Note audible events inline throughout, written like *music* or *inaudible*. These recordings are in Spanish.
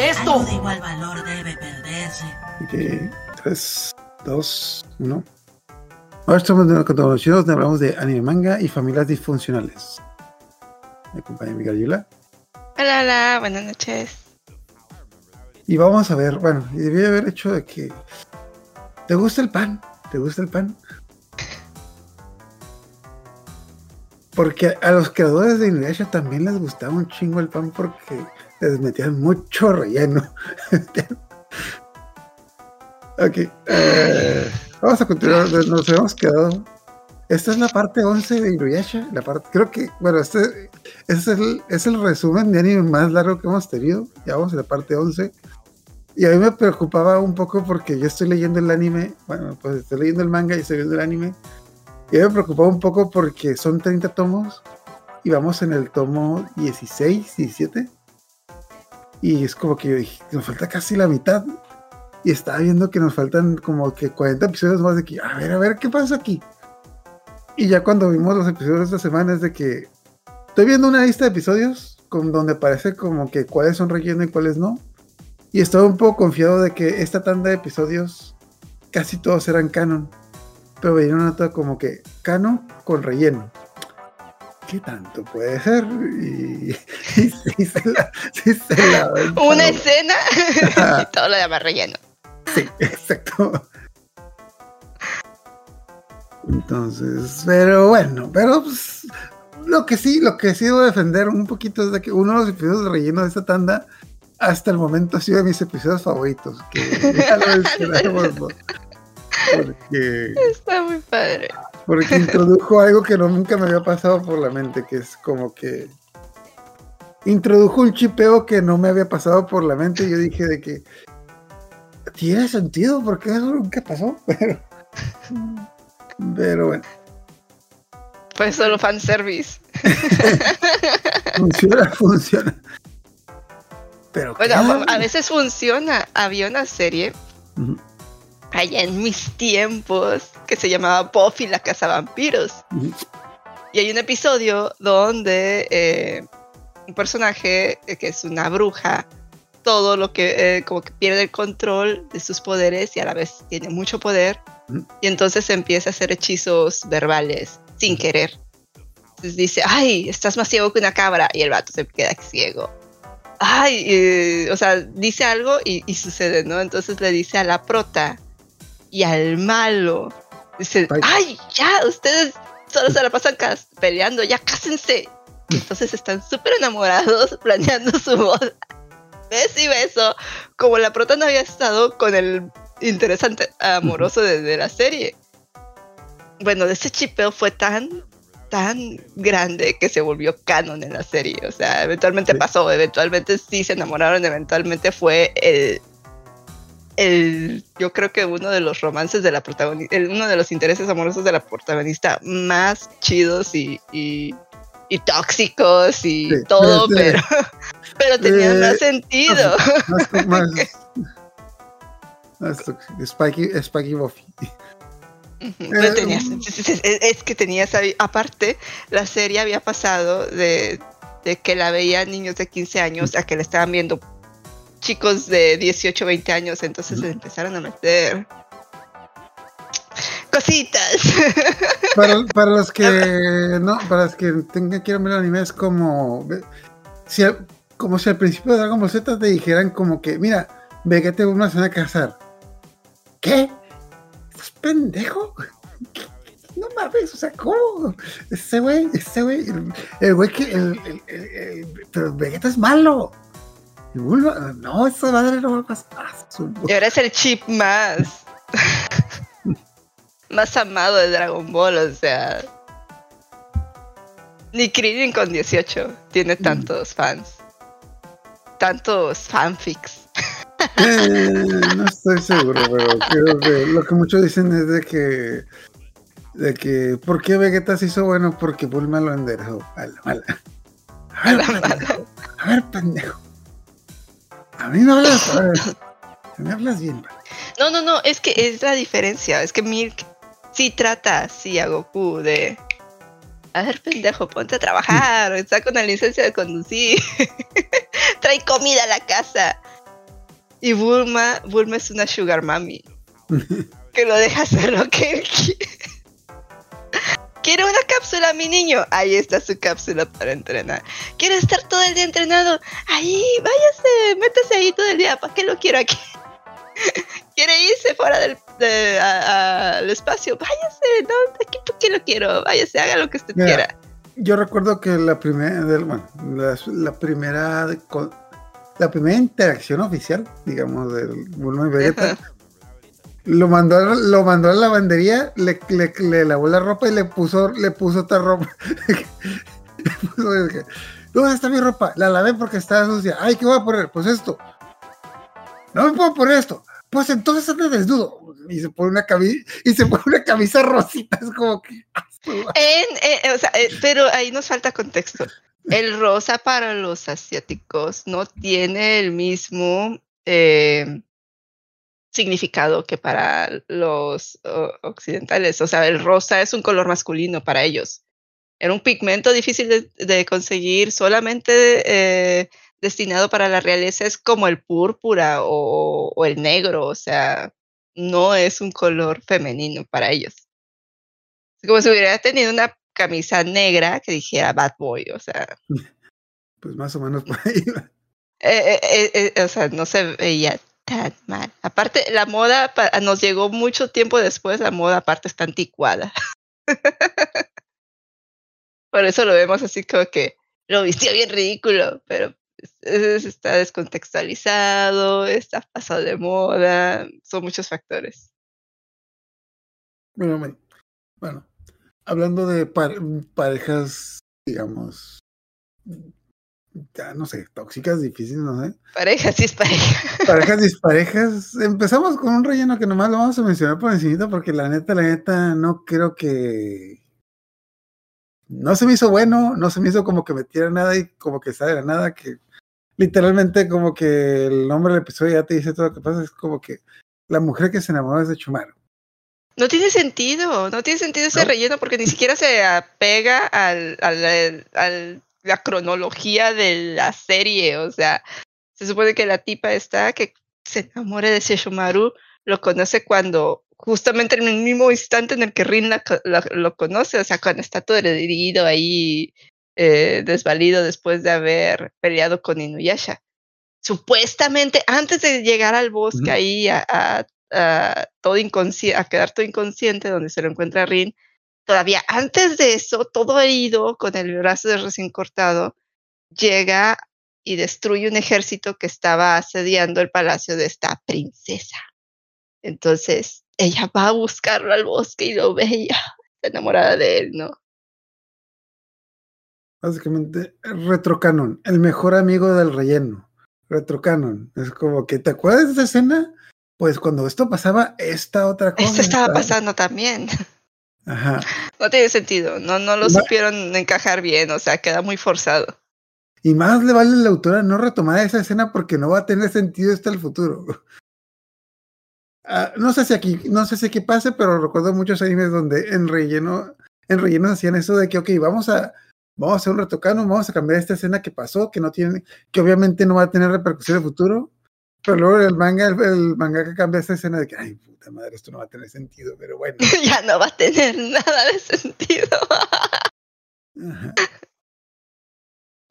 Algo de igual valor debe perderse. Ok, 3, 2, 1. Ahora estamos de continuación donde hablamos de anime manga y familias disfuncionales. Me acompaña mi Galila. Hola, hola, buenas noches. Y vamos a ver, bueno, y debí haber hecho de que. ¿Te gusta el pan? ¿Te gusta el pan? Porque a los creadores de Inuyasha también les gustaba un chingo el pan porque les metían mucho relleno. *laughs* ok, eh, vamos a continuar. Nos hemos quedado. Esta es la parte 11 de Inuyasha. La parte, creo que, bueno, este, es, el, es el resumen de anime más largo que hemos tenido. Ya vamos a la parte 11. Y a mí me preocupaba un poco porque yo estoy leyendo el anime. Bueno, pues estoy leyendo el manga y estoy viendo el anime. Y me preocupaba un poco porque son 30 tomos y vamos en el tomo 16, 17. Y es como que yo dije, nos falta casi la mitad. Y estaba viendo que nos faltan como que 40 episodios más de que, a ver, a ver, ¿qué pasa aquí? Y ya cuando vimos los episodios de esta semana es de que estoy viendo una lista de episodios con donde parece como que cuáles son relleno y cuáles no. Y estaba un poco confiado de que esta tanda de episodios casi todos eran canon. Pero venía una nota como que canon con relleno. ¿Qué tanto puede ser? Y, y *laughs* se la, sí se la Una escena *laughs* y todo lo demás relleno. Sí, exacto. Entonces, pero bueno, pero pues, lo que sí, lo que sí debo defender un poquito es de que uno de los episodios de relleno de esta tanda hasta el momento ha sido de mis episodios favoritos. Que ya lo. *laughs* Porque, Está muy padre. Porque introdujo *laughs* algo que no, nunca me había pasado por la mente, que es como que introdujo un chipeo que no me había pasado por la mente. Y yo dije de que tiene sentido porque eso nunca pasó, *laughs* pero, pero bueno, Fue solo fanservice. *laughs* funciona, funciona. Pero Bueno, a veces funciona. Había una serie Ujú, allá en mis tiempos que se llamaba Buffy la Casa Vampiros. Y hay un episodio donde eh, un personaje eh, que es una bruja, todo lo que eh, como que pierde el control de sus poderes y a la vez tiene mucho poder. Y entonces empieza a hacer hechizos verbales sin querer. Entonces dice, ay, estás más ciego que una cabra. Y el vato se queda ciego. Ay, eh, o sea, dice algo y, y sucede, ¿no? Entonces le dice a la prota y al malo. Dice, Ay. ya, ustedes solo se la pasan peleando, ya cásense. Y entonces están súper enamorados, *laughs* planeando su boda. Beso y beso, como la prota no había estado con el interesante amoroso de, de la serie. Bueno, ese chipeo fue tan, tan grande que se volvió canon en la serie. O sea, eventualmente Sí. pasó, eventualmente sí se enamoraron, eventualmente fue el, el, yo creo que uno de los romances de la protagonista, uno de los intereses amorosos de la protagonista más chidos y, y, y tóxicos y Sí, todo, sí. pero, *laughs* pero tenía Eh, más sentido. Más, más, *laughs* más tóxico. Spikey, Spikey Buffy. No Eh, tenía- mm. es, es- que tenía esa. Aparte, la serie había pasado de, de que la veían niños de 15 años a que la estaban viendo chicos de 18, 20 años. Entonces se empezaron a meter cositas. *laughs* Para, para los que no, para los que tengan a ver el anime es como si al- como si al principio de Dragon Ball Z te dijeran como que, mira, Vegeta y Bulma se van a casar. ¿Qué? ¿Estás pendejo? ¿Qué? *laughs* No mames, o sea, ¿cómo? Ese güey, ese güey, el- güey que, el, el- el- el- pero Vegeta es malo. Y Bulma, no, esa madre no va a pasar. Y ahora es el chip más. *laughs* más amado de Dragon Ball. O sea. Ni Krillin con 18 tiene tantos fans. Tantos fanfics. Eh, no estoy seguro, pero creo que lo que muchos dicen es de que de que ¿por qué Vegeta se hizo bueno? Porque Bulma lo enderezó a la mala. A ver, pendejo. A ver, pendejo. A mí me hablas, a ver, me hablas bien. No, no, no, es que es la diferencia. Es que Milk sí trata así a Goku de. A ver, pendejo, ponte a trabajar. Está con la licencia de conducir. *laughs* Trae comida a la casa. Y Bulma, Bulma es una sugar mami. *laughs* que lo deja hacer lo que él quiere. Quiere una cápsula, mi niño. Ahí está su cápsula para entrenar. Quiere estar todo el día entrenado. Ahí, váyase, métese ahí todo el día. ¿Para qué lo quiero aquí? *laughs* Quiere irse fuera del al espacio. Váyase, no, aquí para qué lo quiero. Váyase, haga lo que usted Mira, quiera. Yo recuerdo que la primera, bueno, la, la primera, la primera interacción oficial, digamos, del Bulma y Vegeta, Ajá. Lo mandó, a- lo mandó a la lavandería, le, lavó la ropa y le puso, le puso otra ropa. *laughs* Dije, ¿Dónde está mi ropa? La lavé porque estaba sucia. Ay, ¿qué voy a poner? Pues esto. No me puedo poner esto. Pues entonces anda desnudo. Y se pone una camisa, y se pone una camisa rosita. Es como que. eh, eh, pero ahí nos falta contexto. El rosa para los asiáticos no tiene el mismo eh, significado que para los occidentales. O sea, el rosa es un color masculino para ellos. Era un pigmento difícil de, de conseguir, solamente eh, destinado para la realeza. Es como el púrpura o, o el negro. O sea, no es un color femenino para ellos. Es como si hubiera tenido una camisa negra que dijera bad boy, o sea, *laughs* Pues más o menos por ahí. eh, eh, o sea, no se veía tan mal. Aparte, la moda nos llegó mucho tiempo después, la moda aparte está anticuada. *laughs* Por eso lo vemos así como que lo vistió bien ridículo, pero es- es- está descontextualizado, está pasado de moda, son muchos factores. Bueno, bueno, hablando de par- parejas, digamos, ya no sé, tóxicas, difíciles, no sé. Pareja, sí es pareja. Parejas disparejas. *laughs* Empezamos con un relleno que nomás lo vamos a mencionar por encima porque la neta, la neta, no creo que. No se me hizo bueno, no se me hizo como que metiera nada y como que sale nada, que literalmente como que el nombre del episodio ya te dice todo lo que pasa, es como que la mujer que se enamoró es de Chumaru. No tiene sentido, no tiene sentido ese ¿No? relleno porque ni siquiera se apega al, al, al- al- la cronología de la serie. O sea, se supone que la tipa está que se enamore de Sesshomaru, lo conoce cuando, justamente en el mismo instante en el que Rin la lo conoce, o sea, cuando está todo herido ahí, eh, desvalido después de haber peleado con Inuyasha. Supuestamente, antes de llegar al bosque ahí a, a- a todo a quedar todo inconsciente donde se lo encuentra Rin, todavía antes de eso, todo herido, con el brazo de recién cortado, llega y destruye un ejército que estaba asediando el palacio de esta princesa. Entonces, ella va a buscarlo al bosque y lo ve y ah, está enamorada de él, ¿no? Básicamente, retrocanon, el mejor amigo del relleno. Retrocanon. Es como que, ¿te acuerdas de esa escena? Pues cuando esto pasaba, esta otra cosa. Esto estaba esta- pasando también. *laughs* Ajá. No tiene sentido, no, no lo supieron encajar bien, o sea, queda muy forzado. Y más le vale a la autora no retomar esa escena porque no va a tener sentido hasta el futuro. Ah, no sé si aquí, no sé si aquí pase, pero recuerdo muchos animes donde en relleno, en rellenos hacían eso de que, ok, vamos a, vamos a hacer un retocano, vamos a cambiar esta escena que pasó, que no tiene, que obviamente no va a tener repercusión en el futuro. Pero luego el manga, el, el mangaka cambia esta escena de que, ay, puta madre, esto no va a tener sentido, pero bueno. *laughs* ya no va a tener nada de sentido. Ajá.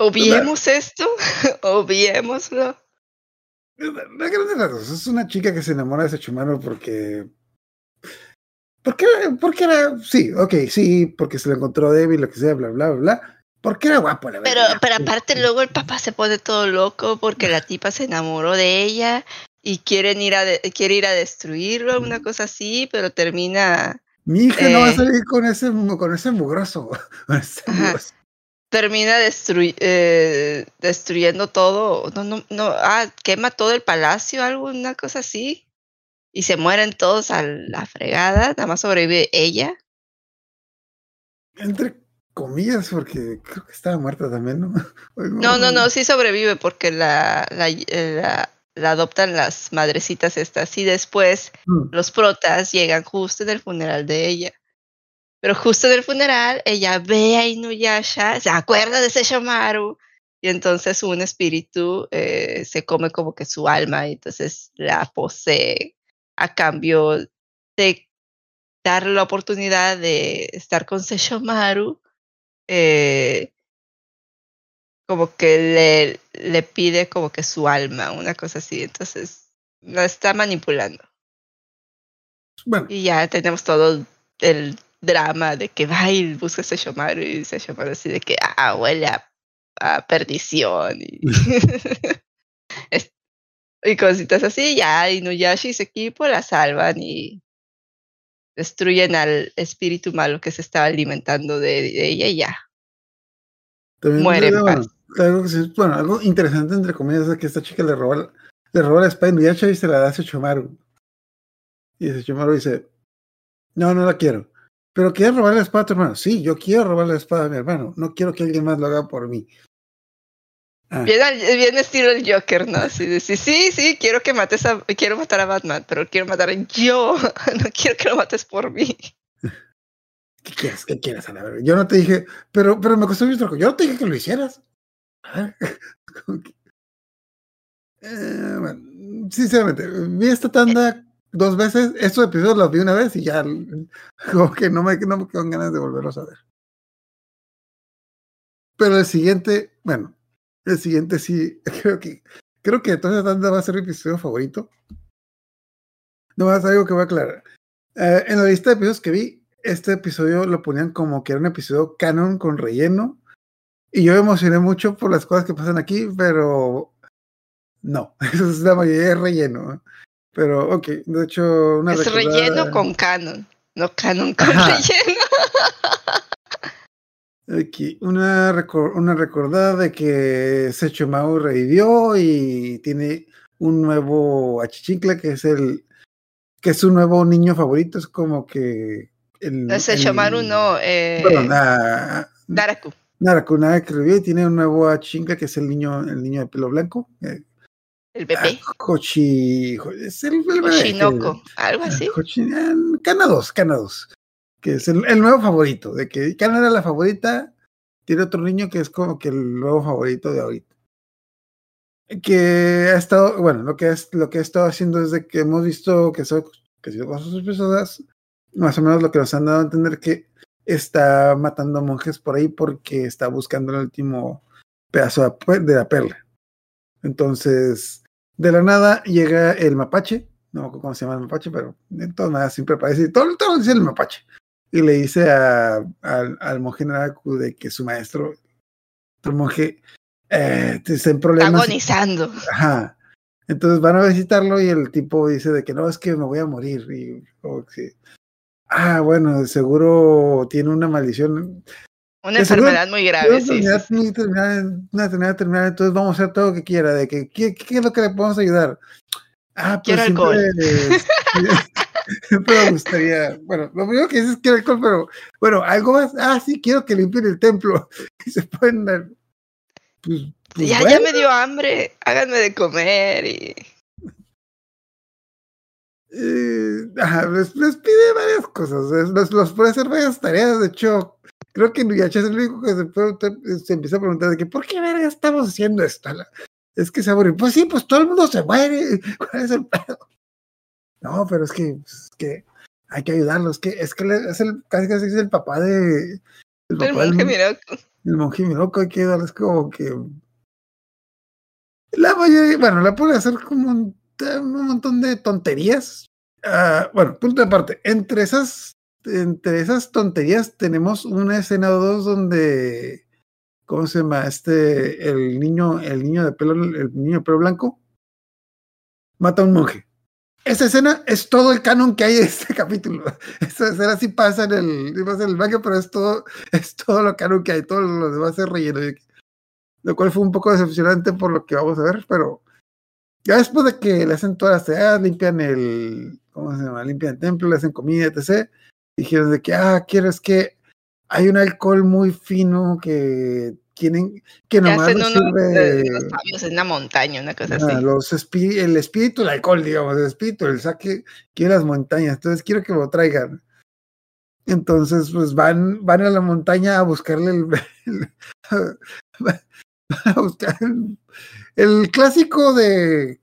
Obviemos esto, obviémoslo. Es una chica que se enamora de ese chumano porque. Porque, porque era. Sí, ok, sí, porque se lo encontró débil, lo que sea, bla, bla, bla, bla. Porque era guapo, la Pero, verdad. pero aparte luego el papá se pone todo loco porque la tipa se enamoró de ella y quieren ir a de- quiere ir a destruirlo, una cosa así, pero termina Mi hija no va a eh. salir con ese, con ese mugroso. *laughs* Con ese mugroso. termina eh, destruyendo todo, no, no, no, ah, quema todo el palacio, algo, una cosa así, y se mueren todos a la fregada, nada más sobrevive ella. Entre comillas, porque creo que estaba muerta también, ¿no? *laughs* No, no, no, sí sobrevive porque la, la, la, la adoptan las madrecitas estas y después Mm. los protas llegan justo en el funeral de ella. Pero justo en el funeral, ella ve a Inuyasha, se acuerda de ese Shamaru y entonces un espíritu eh, se come como que su alma y entonces la posee a cambio de darle la oportunidad de estar con Sesshomaru, eh, como que le, le pide como que su alma, una cosa así. Entonces, lo está manipulando. Bueno, Y ya tenemos todo el drama de que va y busca a Sesshomaru y Sesshomaru así de que ah, huele a, a perdición y, *laughs* *laughs* y cositas así. Ya Inuyasha y su equipo la salvan y destruyen al espíritu malo que se estaba alimentando de, de ella y ya. también muere en bueno, paz. algo, bueno, algo interesante entre comillas es que esta chica le roba, le roba la espada y se la da a Sechomaru. Y Sechomaru dice, no, no la quiero. Pero ¿quieres robar la espada a tu hermano? Sí, yo quiero robar la espada a mi hermano. No quiero que alguien más lo haga por mí. Ah, Bien, al- bien estilo el Joker, ¿no? Así de sí, sí, sí, quiero que mates a, quiero matar a Batman, pero quiero matar yo, *laughs* no quiero que lo mates por mí. ¿Qué quieres? ¿Qué quieres a la? Yo no te dije, pero, pero me costó mucho trabajo. Yo no te dije que lo hicieras. A *laughs* Eh, bueno, sinceramente, vi esta tanda dos veces. Estos episodios los vi una vez y ya, *laughs* como que no me, no me quedan ganas de volverlos a ver. Pero el siguiente, bueno, el siguiente sí, *laughs* creo que, creo que esta tanda va a ser mi episodio favorito. No más algo que voy a aclarar. Eh, en la lista de episodios que vi, este episodio lo ponían como que era un episodio canon con relleno. Y yo me emocioné mucho por las cosas que pasan aquí, pero no, *laughs* eso es la mayoría de relleno. Pero, ok, de hecho, una es recordada- relleno con canon, no canon con Ajá. relleno. *laughs* Aquí, una, recor- una recordada de que Sechomau revivió y tiene un nuevo achichincle que es el que es su nuevo niño favorito, es como que el, No es el Shomaru, no, eh, Perdón, ah, Naraku. Naraku, Naraku que revivió y tiene un nuevo achichincle que es el niño, el niño de pelo blanco. eh, El bebé, ah, Hochi, es el, bebé algo así. Ah, Cana 2, Cana 2, que es el, nuevo favorito, de que Cana era la favorita, tiene otro niño que es como que el nuevo favorito de ahorita. Que ha estado, bueno, lo que, es, lo que ha estado haciendo desde que hemos visto que son que sido cosas sospechosas, más o menos lo que nos han dado a entender que está matando monjes por ahí porque está buscando el último pedazo de pe- de la perla. Entonces, de la nada llega el mapache, no me acuerdo cómo se llama el mapache, pero de todas maneras siempre aparece, todo, todo dice el mapache, y le dice a- al, al monje Naraku de que su maestro, el monje, eh, está en problemas. Agonizando. Ajá. Entonces van a visitarlo y el tipo dice de que no, es que me voy a morir. Y como que, ah, bueno, seguro tiene una maldición. Una seguro- enfermedad muy grave, Una sí, enfermedad sí. muy terminal, una enfermedad terminal, entonces vamos a hacer todo lo que quiera, de que, ¿qué, qué es lo que le podemos ayudar? Ah, pues Quiero siempre, *laughs* *laughs* siempre me gustaría, bueno, lo primero que dices es quiero alcohol, pero bueno, algo más, ah, sí, quiero que limpien el templo *laughs* y se pueden dar, pues, pues ya, bueno. ya me dio hambre, háganme de comer y Eh, ajá, les, les pide varias cosas. Los, los puede hacer varias tareas. De hecho, creo que Nuyacha es el único que se, pregunta- se empieza a preguntar de que ¿por qué verga estamos haciendo esto? Es que se aburre. Pues sí, pues todo el mundo se muere. *laughs* ¿Cuál es el pedo? No, pero es que, pues, es que hay que ayudarlos. Es que, es que es el, casi casi es el papá de. El, el papá del- monje miró el monje Miroco, hay que darles como que. La mayoría, bueno, la puede hacer como un, un montón de tonterías. Ah, bueno, punto de parte. Entre esas, entre esas tonterías tenemos una escena o dos donde. ¿Cómo se llama? Este, el niño, el niño de pelo, el niño de pelo blanco mata a un monje. Esa escena es todo el canon que hay en este *laughs* capítulo. Esa escena sí pasa en el, pasa en el manga, pero es todo, *laughs* es todo lo caro que hay, todo lo demás es relleno. Lo cual fue un poco decepcionante por lo que vamos a ver, pero ya después de que le hacen todas las tareas, limpian el, ¿cómo se llama? Limpian el templo, le hacen comida, etc. Dijeron de que, ah, quieres que hay un alcohol muy fino que tienen, que nomás unos, sirve unos sabios en una montaña, una cosa Ah, así. los espí- el espíritu, el alcohol, digamos, el espíritu, el saque, quiere las montañas, entonces quiero que lo traigan. Entonces, pues van, van a la montaña a buscarle el, el- *laughs* a buscar el, el clásico de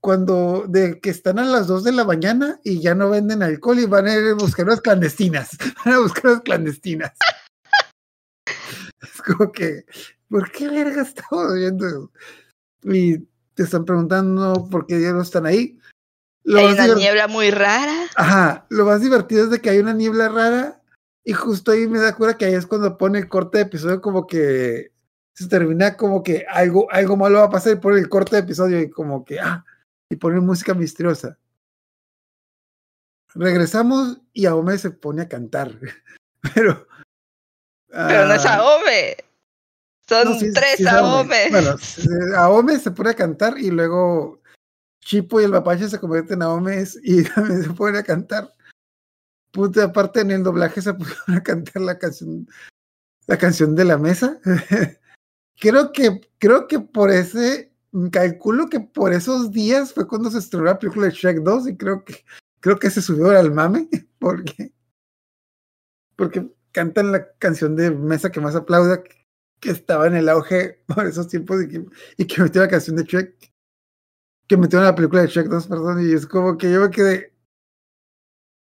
cuando de que están a las 2 de la mañana y ya no venden alcohol y van a ir a buscar las clandestinas. *laughs* Van a buscar las clandestinas. Es como que, ¿por qué verga estamos viendo? Y te están preguntando por qué no están ahí. Lo Hay una niebla muy rara. Ajá, lo más divertido es de que hay una niebla rara y justo ahí me da cuenta que ahí es cuando pone el corte de episodio como que se termina como que algo, algo malo va a pasar y pone el corte de episodio y como que, ah, y pone música misteriosa. Regresamos y Aome se pone a cantar, *laughs* pero... Pero no es ah, Aome. Son no, sí es- tres sí es Aome. Bueno, se- Aome se pone a cantar y luego Chipo y el mapache se convierten en Aomes y *laughs* también se pone a cantar. Puta, aparte en el doblaje se *laughs* pusieron a cantar la canción, la canción de la mesa. *laughs* creo que, creo que por ese, calculo que por esos días fue cuando se estrenó la película de Shrek 2 y creo que, creo que se subió al mame porque, porque cantan la canción de mesa que más aplauda que, estaba en el auge *laughs* por esos tiempos y que, y que metió la canción de Shrek que metió en la película de Shrek 2, perdón, y es como que yo me quedé.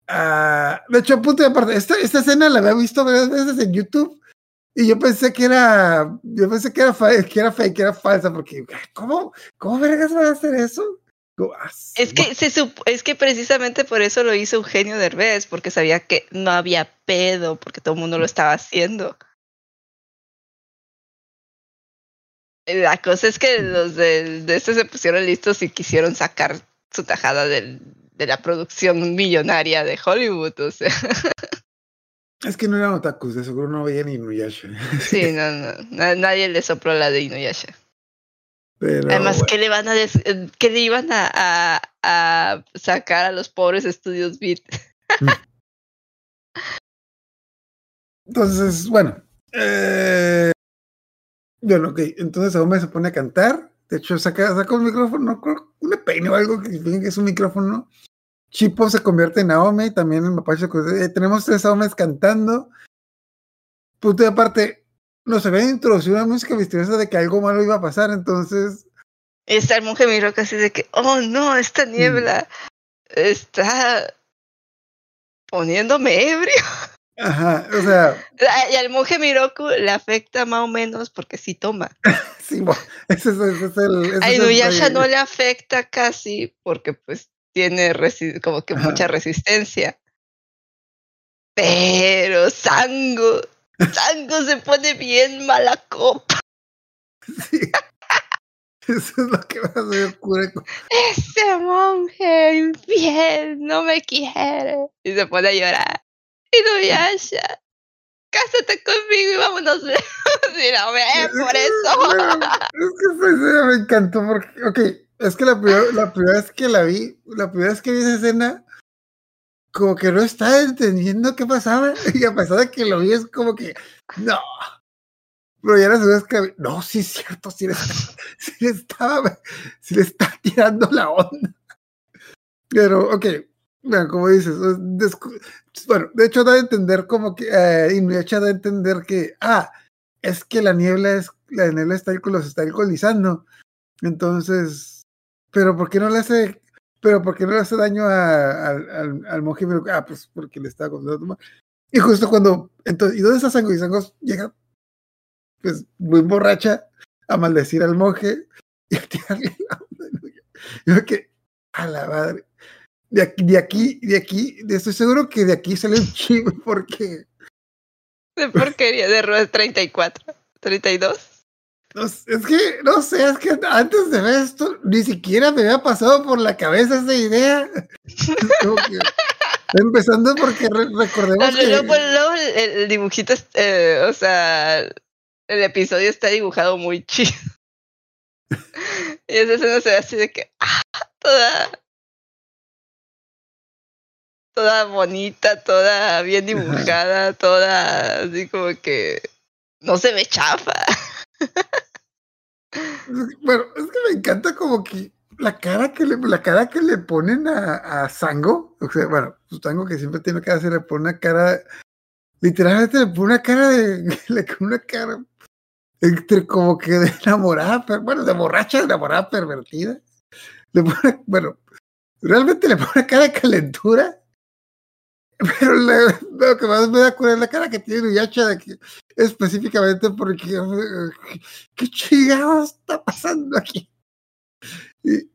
ah, de hecho, punto de aparte, esta, escena la había visto varias veces en YouTube y yo pensé que era, yo pensé que era, que fake, que era falsa, porque, ¿cómo, cómo vergas van a hacer eso? Ah, Es que, se es que precisamente por eso lo hizo Eugenio Derbez, porque sabía que no había pedo, porque todo el mundo lo estaba haciendo. La cosa es que los de, de este se pusieron listos y quisieron sacar su tajada del- de la producción millonaria de Hollywood. O sea, *laughs* Es que no eran otakus, de seguro no veían Inuyasha. sí, no, no, na- nadie le sopló la de Inuyasha. Pero, Además, bueno, ¿qué le van a des- eh, qué le iban a, a- a sacar a los pobres estudios Beat? Entonces, bueno. eh, bueno, ok. Entonces Aome se pone a cantar. De hecho, saca, saca un micrófono, una peine o algo que que es un micrófono. Chipo se convierte en Aome y también el mapache. eh, tenemos tres Aomes cantando. Punto y aparte, nos habían introducido una música misteriosa de que algo malo iba a pasar. Entonces, está el monje miró casi de que, oh no, esta niebla está poniéndome ebrio. ajá, o sea, Y al monje Miroku le afecta más o menos porque sí toma. *laughs* sí, bueno, ese es, ese es el. ese A el Inuyasha no le afecta casi porque pues tiene como que Ajá. mucha resistencia. Pero Sango, Sango se pone bien mala copa. Sí. *laughs* Eso es lo que más me ocurre. con- Ese monje infiel no me quiere. Y se pone a llorar. Inuyasha, cásate conmigo y vámonos *laughs* lejos. Y no ve por eso. Es que esa escena me encantó porque, ok, es que la primera, la primera vez que la vi, la primera vez que vi esa escena, como que no estaba entendiendo qué pasaba, *laughs* y a pesar de que lo vi, es como que, no. Pero ya la segunda que no, sí es cierto, sí le, está- *laughs* le estaba, sí le está tirando la onda. Pero, ok, bueno, como dices, bueno, de hecho da a entender como que, eh, Inuyasha da a entender que, ah, es que la niebla es, la niebla está, los está alcoholizando. Entonces, pero ¿por qué no le hace, pero por qué no le hace daño a- al, al, monje? Ah, pues porque le está acostumbrado a tomar. Y justo cuando, entonces, ¿y dónde está Sango? Y Sango llega, pues, muy borracha a maldecir al monje y a tirarle la. Yo que, a la madre. De aquí, de aquí, de aquí, estoy seguro que de aquí sale un chivo porque De porquería, de Rueda 34, 32. No es que, no sé, es que antes de ver esto, ni siquiera me había pasado por la cabeza esa idea. *laughs* Que- empezando porque re- recordemos que... Luego, pues, el, dibujito, eh, o sea, el episodio está dibujado muy *laughs* chido. Y esa escena se ve así de que, ah, toda, toda bonita, toda bien dibujada, toda así como que no se ve chafa. *laughs* Bueno, es que me encanta como que la cara que le, la cara que le ponen a, a Sango, o sea, bueno, pues Sango que siempre tiene que hacer, le pone una cara, literalmente le pone una cara de, *laughs* le una cara entre como que de enamorada, bueno, de borracha, de enamorada pervertida. Le pone, bueno, realmente le pone cara de calentura, pero lo que más me da cura es la cara que tiene Yacha de específicamente porque eh, qué chingados está pasando aquí. Y,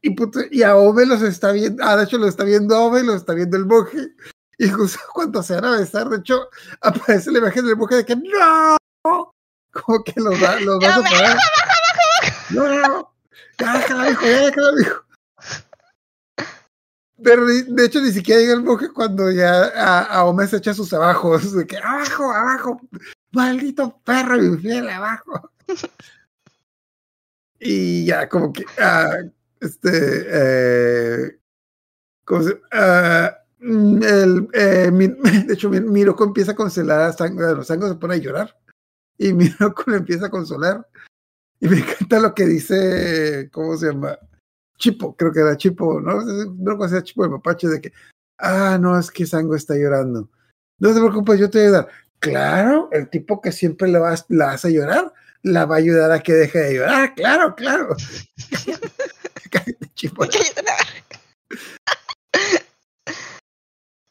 y, puto, y a Ove los está viendo, ah, de hecho lo está viendo Ove, lo está viendo el monje, y justo cuando se van a besar, de hecho, aparece la imagen del monje de que ¡No! Como que los va, los va a separar. No, no, no. Ya déjala, hijo, ya déjala, hijo. Pero de hecho ni siquiera llega el monje cuando ya a, a se echa sus abajos. De que abajo, abajo, maldito perro infiel, abajo. *laughs* Y ya como que ah, este eh, ¿cómo se- ah, mm, el, eh, Mi- *laughs* de hecho Mi- Miroko empieza a consolar a Sango, bueno, Sango se pone a llorar y *laughs* Miroko le empieza a consolar y me encanta lo que dice ¿cómo se llama? Chipo, creo que era Chipo, no no era Chipo de Mapache de que ah no es que Sango está llorando no te preocupes yo te voy a ayudar claro el tipo que siempre la, vas, la hace llorar la va a ayudar a que deje de llorar claro claro Cállate, *laughs* Chipo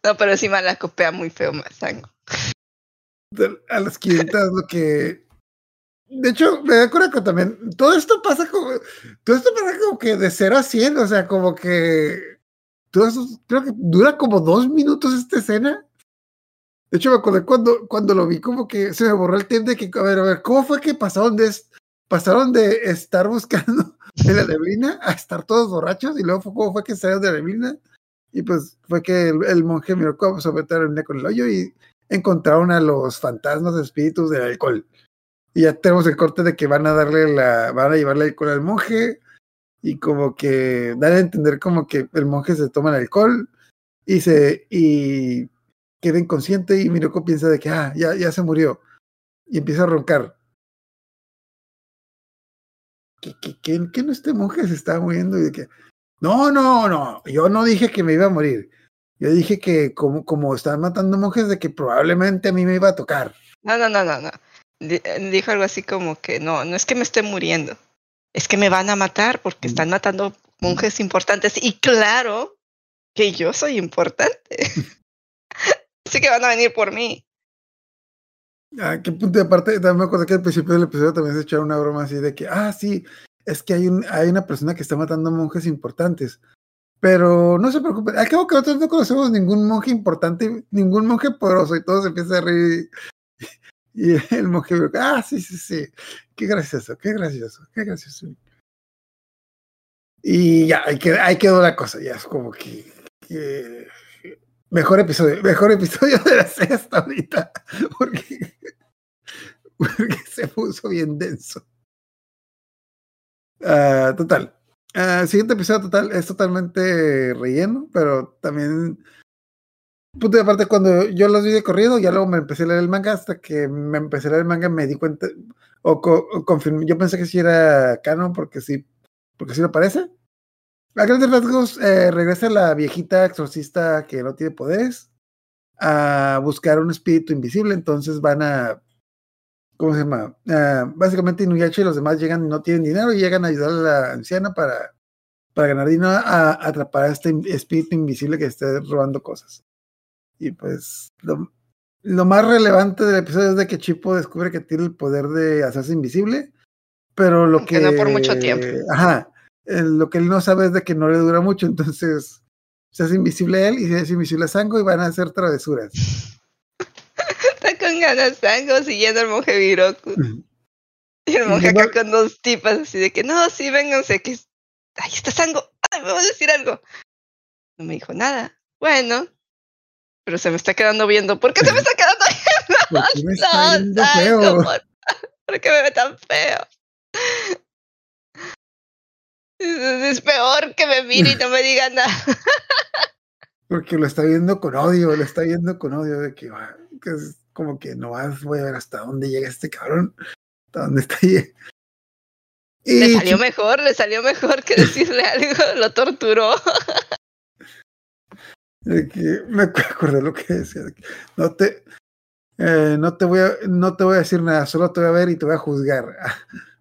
No, pero encima la copia muy feo Mazango. de- a las 500 lo que de hecho me da que también todo esto pasa como todo esto pasa como que de 0 a 100 o sea como que todo eso creo que dura como dos minutos esta escena de hecho me acordé cuando cuando lo vi como que se me borró el tiempo de que a ver a ver cómo fue que pasaron de pasaron de estar buscando *laughs* en la neblina a estar todos borrachos y luego fue cómo fue que salieron de la neblina y pues fue que el, el monje miró cómo se meter en con el hoyo y encontraron a los fantasmas espíritus del alcohol. Y ya tenemos el corte de que van a darle la, van a llevarle alcohol al monje y como que dan a entender como que el monje se toma el alcohol y se y queda inconsciente y Miroko piensa de que ah, ya, ya se murió y empieza a roncar. ¿Qué, qué, qué, no este monje se estaba muriendo? Y que, no, no, no, yo no dije que me iba a morir. Yo dije que como, como estaban matando monjes, de que probablemente a mí me iba a tocar. No, no, no, no, no. Di- Dijo algo así como que no, no es que me esté muriendo. Es que me van a matar porque están matando monjes importantes. Y claro que yo soy importante. *laughs* Así que van a venir por mí. ¿A qué punto de aparte? También me acuerdo que al principio del episodio también se echaron una broma así de que, ah, sí, es que hay, un, hay una persona que está matando monjes importantes. Pero no se preocupen, acabo que nosotros no conocemos ningún monje importante, ningún monje poderoso, y todos empiezan a reír. Y *laughs* el monje, ah, sí, sí, sí, qué gracioso, qué gracioso, qué gracioso. Y ya, ahí quedó, ahí quedó la cosa, ya es como que, mejor episodio, mejor episodio de la hasta ahorita, *laughs* porque, porque se puso bien denso. Ah, total. Ah, siguiente episodio total es totalmente relleno, pero también punto de aparte cuando yo los vi de corrido, ya luego me empecé a leer el manga hasta que me empecé a leer el manga me di cuenta o, co- confirmé, yo pensé que sí era canon porque sí, porque sí lo parece. A grandes rasgos eh, regresa la viejita exorcista que no tiene poderes a buscar un espíritu invisible, entonces van a ¿cómo se llama? Básicamente Inuyasha y los demás llegan y no tienen dinero y llegan a ayudar a la anciana para, para ganar dinero a, a atrapar a este espíritu invisible que esté robando cosas. Y pues lo, lo más relevante del episodio es de que Chipo descubre que tiene el poder de hacerse invisible, pero lo Aunque *laughs* que... no por mucho tiempo. Ajá, eh, lo que él no sabe es de que no le dura mucho, entonces se hace invisible él y se hace invisible a Sango y van a hacer travesuras. *laughs* Está con ganas Sango siguiendo al monje Biroku. Y el monje acá con dos tipas así de que no, sí, vénganse, que ahí está Sango. Ay, me va a decir algo. No me dijo nada. Bueno, pero se me está quedando viendo. ¿Por qué se me está quedando ¿Por qué me está viendo feo? ¿por, por qué me ve tan feo? Es, peor que me mire y no me diga nada. Porque lo está viendo con odio, lo está viendo con odio de que, ah, que es como que no vas, voy a ver hasta dónde llega este cabrón, hasta dónde está ahí. Le Y salió mejor, le salió mejor que decirle algo, lo torturó. De que me *laughs* acordé lo que decía, no te, eh, no, te voy a, no te voy a decir nada, solo te voy a ver y te voy a juzgar. *laughs*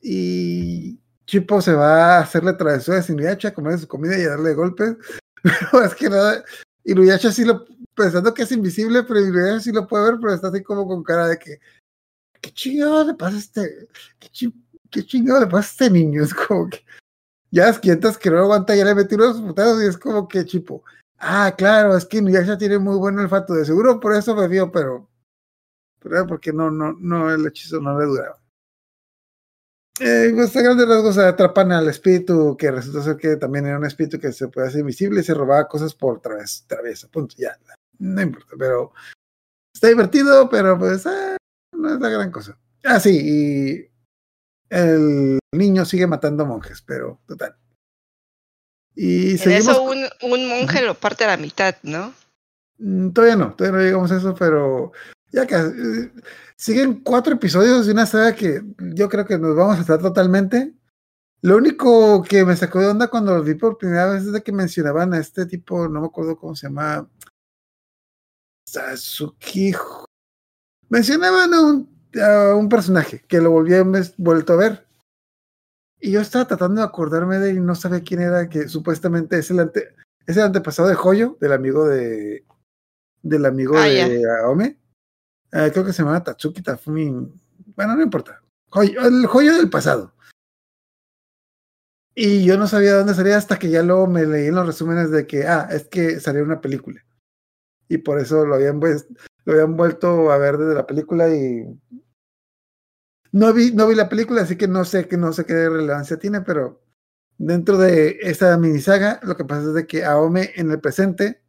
y Chipo se va a hacerle travesuras a Inuyasha, a comer su comida y a darle golpes. *laughs* Pero es que nada, Inuyasha sí lo, pensando que es invisible, pero Inuyasha sí lo puede ver, pero está así como con cara de que, ¿qué chingado le pasa este, qué chingado le pasa a este niño? Es como que, ya las quietas que no aguanta, ya le metí unos putados y es como que Chipo, ah, claro, es que Inuyasha tiene muy buen olfato, de seguro por eso me vio, pero, pero porque no, no, no, el hechizo no le duraba. Eh, pues a grandes rasgos atrapan al espíritu, que resulta ser que también era un espíritu que se puede hacer invisible y se robaba cosas por través, travesa, punto, ya, no importa, pero está divertido, pero pues eh, no es la gran cosa. Ah, sí, y el niño sigue matando monjes, pero total. Y en seguimos... eso un, un monje lo parte a la mitad, ¿no? Mm, Todavía no, todavía no llegamos a eso, pero ya que eh, siguen cuatro episodios de una saga que yo creo que nos vamos a estar totalmente. Lo único que me sacó de onda cuando lo vi por primera vez es de que mencionaban a este tipo, no me acuerdo cómo se llama, Sasuke. Mencionaban a un, a un personaje que lo volví a vuelto a ver. Y yo estaba tratando de acordarme de él y no sabía quién era, que supuestamente es el, ante, es el antepasado de Joyo, del amigo de del amigo Ah, de ya. Aome. Eh, creo que se llama Tatsuki Tafumi. Bueno, no importa. Joyo, el joyo del pasado. Y yo no sabía dónde salía hasta que ya luego me leí en los resúmenes de que, ah, es que salió una película. Y por eso lo habían, lo habían vuelto a ver desde la película y no vi, no vi la película, así que no sé, que no sé qué relevancia tiene, pero dentro de esta mini saga, lo que pasa es de que Aome en el presente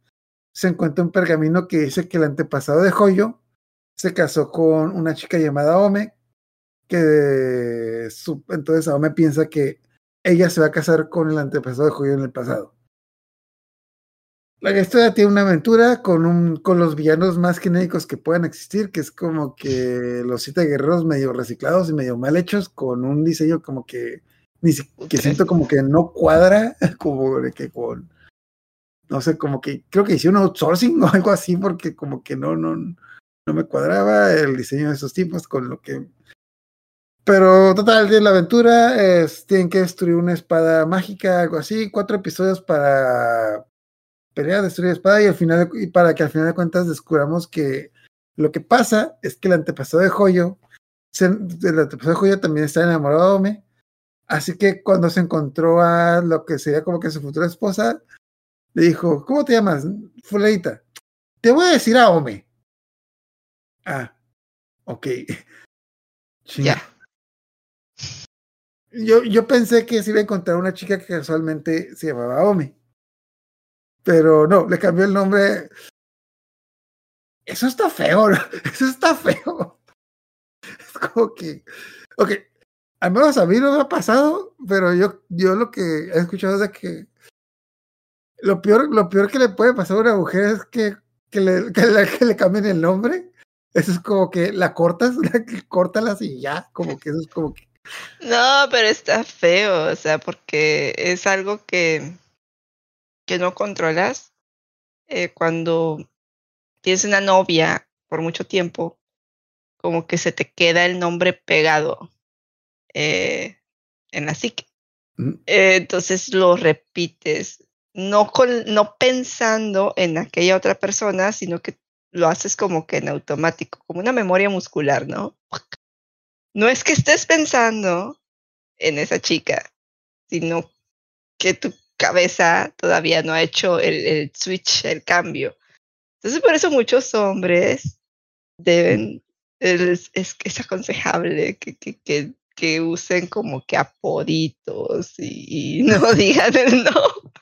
se encuentra un pergamino que dice que el antepasado de Joyo se casó con una chica llamada Aome, que su, entonces Aome piensa que ella se va a casar con el antepasado de Joyo en el pasado. La historia tiene una aventura con, un, con los villanos más genéricos que puedan existir, que es como que los siete guerreros medio reciclados y medio mal hechos, con un diseño como que ni que siento como que no cuadra, *laughs* como que con no sé, como que creo que hice un outsourcing *laughs* o algo así, porque como que no, no, no me cuadraba el diseño de esos tipos con lo que. Pero total, de la aventura es, tienen que destruir una espada mágica, algo así, cuatro episodios para pelear, destruir espada y al final y para que al final de cuentas descubramos que lo que pasa es que el antepasado de Joyo, se, el antepasado de Joyo también está enamorado de Ome, así que cuando se encontró a lo que sería como que su futura esposa, le dijo, ¿cómo te llamas? Fulanita. Te voy a decir a Ome. Ah, ok. *laughs* Ya. Yo, yo pensé que se iba a encontrar una chica que casualmente se llamaba Ome. Pero no, le cambió el nombre. Eso está feo, ¿no? *laughs* Eso está feo. Es como que. Ok, al menos a mí no me ha pasado, pero yo, yo lo que he escuchado es que lo peor, lo peor que le puede pasar a una mujer es que, que, le, que le cambien el nombre. Eso es como que la cortas, *laughs* la, córtalas y ya, como que eso es como que. No, pero está feo, o sea, porque es algo que, que no controlas. Eh, cuando tienes una novia por mucho tiempo, como que se te queda el nombre pegado eh, en la psique. mm, Eh, entonces lo repites, no, con, no pensando en aquella otra persona, sino que lo haces como que en automático, como una memoria muscular, ¿no? No es que estés pensando en esa chica, sino que tu cabeza todavía no ha hecho el, el switch, el cambio. Entonces, por eso muchos hombres deben, es, es, es aconsejable que, que, que, que, usen como que apoditos y, y *laughs* no digan el nombre.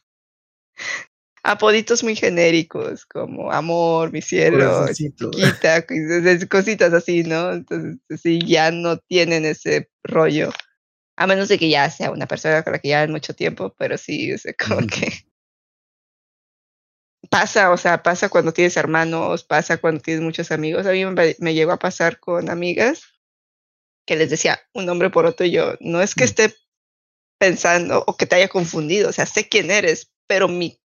Apoditos muy genéricos, como amor, mi cielo, chiquita, cositas así, ¿no? Entonces, sí, ya no tienen ese rollo. A menos de que ya sea una persona con la que llevan mucho tiempo, pero sí, o sea, como mm. que pasa, o sea, pasa cuando tienes hermanos, pasa cuando tienes muchos amigos. A mí me, me llegó a pasar con amigas que les decía un nombre por otro y yo, no es que mm. esté pensando o que te haya confundido, o sea, sé quién eres, pero mi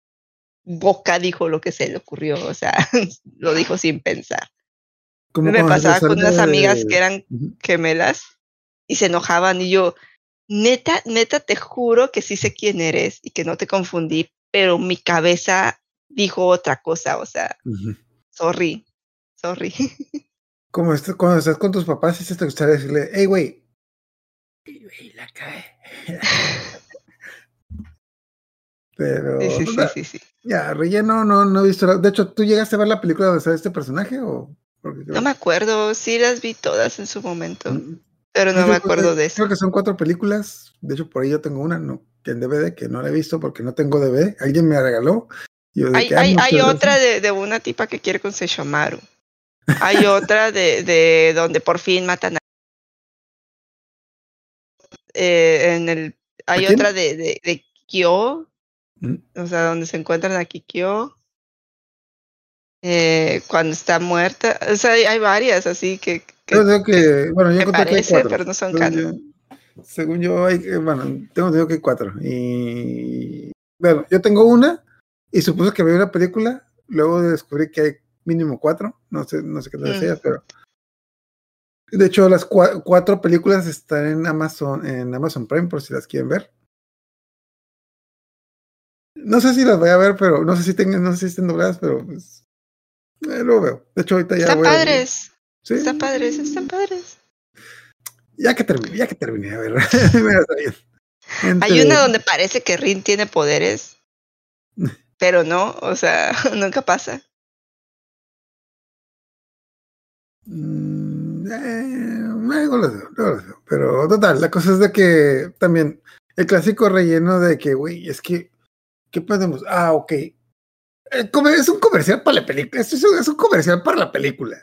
boca dijo lo que se le ocurrió, o sea, *laughs* lo dijo sin pensar. Me pasaba con unas de- amigas que eran gemelas y se enojaban y yo, neta, neta, te juro que sí sé quién eres y que no te confundí, pero mi cabeza dijo otra cosa, o sea, sorry, sorry. *laughs* Como esto- cuando estás con tus papás se te gustaría decirle, hey, güey. Ey, güey, la cae. *laughs* Pero, Sí, sí, sí, sí, sí. ya, relleno, no, no he visto. la- De hecho, ¿tú llegaste a ver la película donde sale este personaje? o No me acuerdo, sí las vi todas en su momento, Mm, pero no yo me acuerdo de eso. Creo que son cuatro películas. De hecho, por ahí yo tengo una no, que en DVD que no la he visto porque no tengo DVD. Alguien me la regaló. yo Hay, que, ah, hay, otra de, de una tipa que quiere con Seishomaru. Hay otra de, de donde por fin matan a... Eh, en el, hay otra de, de, de Kyo, Mm, o sea, donde se encuentran a Kikyo. Eh, cuando está muerta. O sea, hay, hay varias así que Yo que, bueno, yo me encontré que hay cuatro. pero no son Según canon. yo, según yo, hay, bueno, tengo que hay cuatro. Y bueno, yo tengo una y supuse que había una película. Luego descubrí que hay mínimo cuatro. No sé, no sé qué tal Mm. sea, pero. De hecho, las cua- cuatro películas están en Amazon, en Amazon Prime, por si las quieren ver. No sé si las voy a ver, pero no sé si tengan, no sé si estén dobladas, pero pues, eh, lo veo. De hecho, ahorita ya Están voy padres, Sí, están padres, están padres. Ya que terminé, ya que terminé, a ver. *laughs* Hay una donde parece que Rin tiene poderes, pero no, o sea, *laughs* nunca pasa. Mm, eh, luego lo veo, luego lo veo. Pero total, la cosa es de que también el clásico relleno de que, güey, es que, ¿qué podemos? Ah, ok. Eh, es un comercial para la película. Esto es un comercial para la película.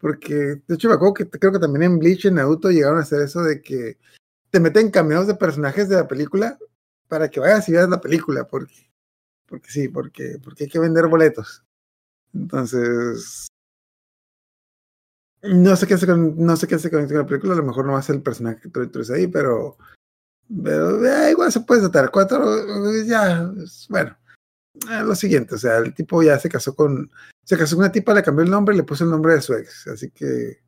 Porque, de hecho, me acuerdo que creo que también en Bleach, en Naruto, llegaron a hacer eso de que te meten cameos de personajes de la película para que vayas y veas la película. Porque, porque sí, porque, porque hay que vender boletos. Entonces, no sé qué hace con, no sé qué hace con la película, a lo mejor no va a ser el personaje que tú introduces ahí, pero, pero eh, igual se puede tratar. Cuatro, ya, bueno, eh, lo siguiente, o sea, el tipo ya se casó con, se casó con una tipa, le cambió el nombre y le puso el nombre de su ex, así que,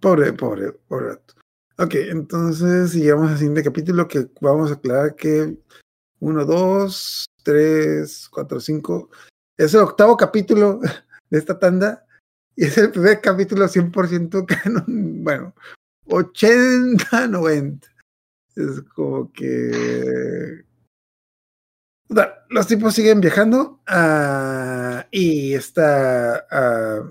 pobre, pobre, pobre vato. Ok, entonces sigamos al siguiente capítulo que vamos a aclarar que uno, dos, tres, cuatro, cinco, es el octavo capítulo de esta tanda y es el primer capítulo 100% canon, bueno, 80, 90. Es como que... Los tipos siguen viajando ah, y está ah,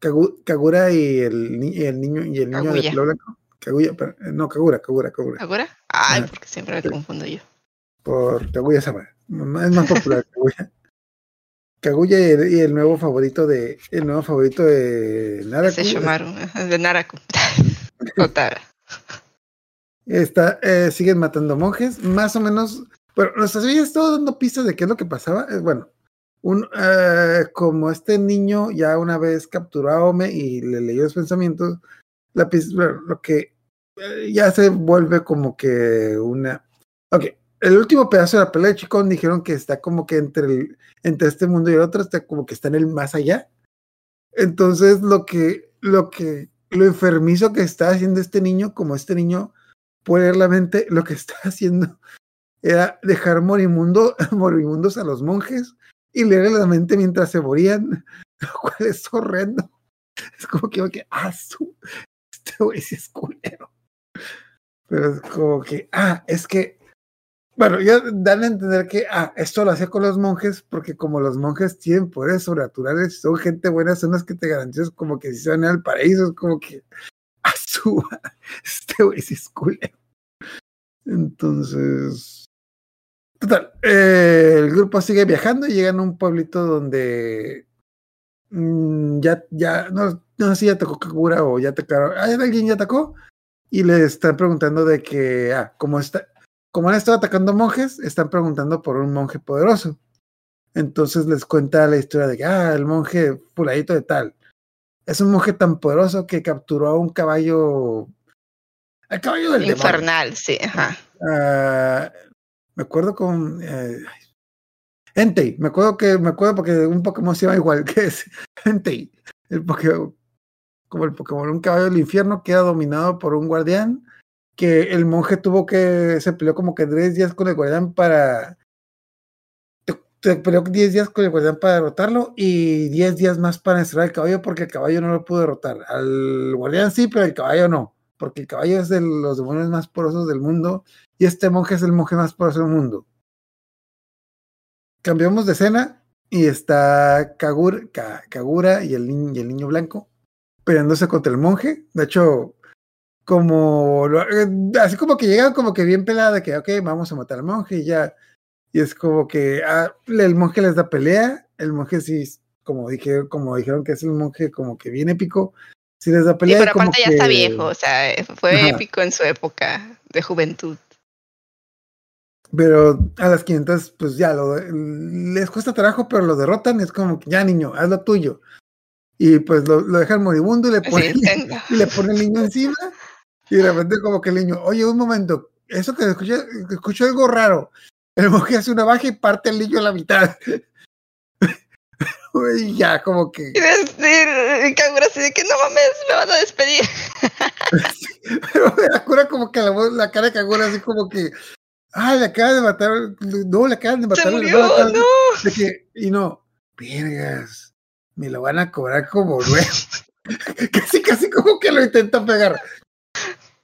Kagu- Kagura y el, ni- y el niño y el niño de pelo blanco. Kaguya, pero- eh, no, Kagura, Kagura, Kagura. ¿Ahora? Ay, porque siempre me confundo yo. Por Kaguya Sama. Es más popular Kaguya. Kaguya y el, y el nuevo favorito de el nuevo favorito de Naraku. Seishomaru, ajá, de Naraku. *laughs* Otara. Está, eh, siguen matando monjes, más o menos. Bueno, nos había estado dando pistas de qué es lo que pasaba. Eh, bueno, un, eh, como este niño ya una vez capturó a y le leyó los pensamientos, la bueno, lo que eh, ya se vuelve como que una. Ok, el último pedazo de la pelea de Chicón dijeron que está como que entre, el, entre este mundo y el otro, está como que está en el más allá. Entonces, lo que, lo que, lo enfermizo que está haciendo este niño, como este niño puede leer la mente, lo que está *laughs* haciendo era dejar morimundo, *laughs* moribundos a los monjes y leer la mente mientras se morían, *laughs* lo cual es horrendo. Es como que, ah, su, este güey es culero. Pero es como que, ah, es que, bueno, ya dan a entender que, ah, esto lo hacía con los monjes, porque como los monjes tienen poderes sobrenaturales, son gente buena, son las que te garantizan como que si se van al paraíso, es como que, ah, su, *laughs* este güey es culero. Entonces, total, eh, el grupo sigue viajando y llegan a un pueblito donde mm, ya, ya, no, no sé si ya tocó Kagura o ya atacaron, ¿hay alguien ya atacó? Y le están preguntando de que, ah, como está, como han estado atacando monjes, están preguntando por un monje poderoso. Entonces les cuenta la historia de que, ah, el monje fuladito de tal. Es un monje tan poderoso que capturó a un caballo. Al caballo del demonio. Infernal, sí, ajá. Ah, me acuerdo con. eh, Entei, me acuerdo que, me acuerdo porque un Pokémon se llama igual, *laughs* que es Entei. El Pokémon, como el Pokémon, un caballo del infierno queda dominado por un guardián que el monje tuvo que, se peleó como que 10 días con el guardián para, se peleó 10 días con el guardián para derrotarlo y 10 días más para encerrar el caballo porque el caballo no lo pudo derrotar. Al guardián sí, pero el caballo no, porque el caballo es de los demonios más porosos del mundo y este monje es el monje más poroso del mundo. Cambiamos de escena y está Kagura, Kagura y, el niño, y el niño blanco peleándose contra el monje. De hecho, como así como que llega como que bien pelada de que ok, vamos a matar al monje y ya. Y es como que ah, el monje les da pelea, el monje sí, como dije, como dijeron que es el monje como que bien épico, sí les da pelea. Sí, pero aparte ya que- está viejo, o sea, fue Ajá. épico en su época de juventud. Pero a las 500, pues ya, lo, les cuesta trabajo, pero lo derrotan. Es como que ya, niño, haz lo tuyo. Y pues lo, lo dejan moribundo y le Sí, ponen, *laughs* tengo. y *laughs* le pone el niño encima. Y de repente, como que el niño, oye, un momento, eso que escuché, escucho algo raro. El *laughs* monje hace una baja y parte el niño a la mitad. y ya, como que. Y decir, así de que no mames, me van a despedir. Pero da cura como que la, la cara de Kagura, así como que. Ay, le acaban de matar. No, le acaban de matar. Se murió, no. De que, y no, vergas, me lo van a cobrar como nuevo. *laughs* casi, casi como que lo intenta pegar.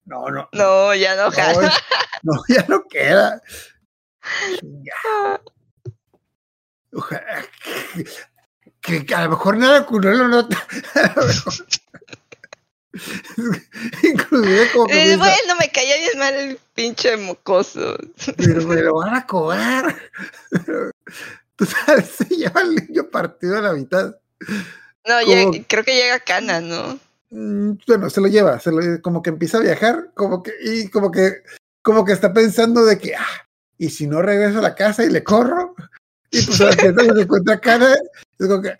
No, no, No, ya no, no, no, ya no queda. Ya. Ojalá que, que a lo mejor nada no lo nota. *laughs* A lo mejor. *laughs* Inclusive como que Eh, piensa, bueno, me caía bien mal el pinche mocoso. pero me lo *laughs* van a cobrar. *laughs* Tú sabes, se lleva el niño partido a la mitad. No, creo que llega Kana, ¿no? Mm, bueno, se lo lleva, se lo- como que empieza a viajar, como que, y como que, como que está pensando de que, ah, y si no regreso a la casa y le corro, y pues a la que se encuentra cara, es como que,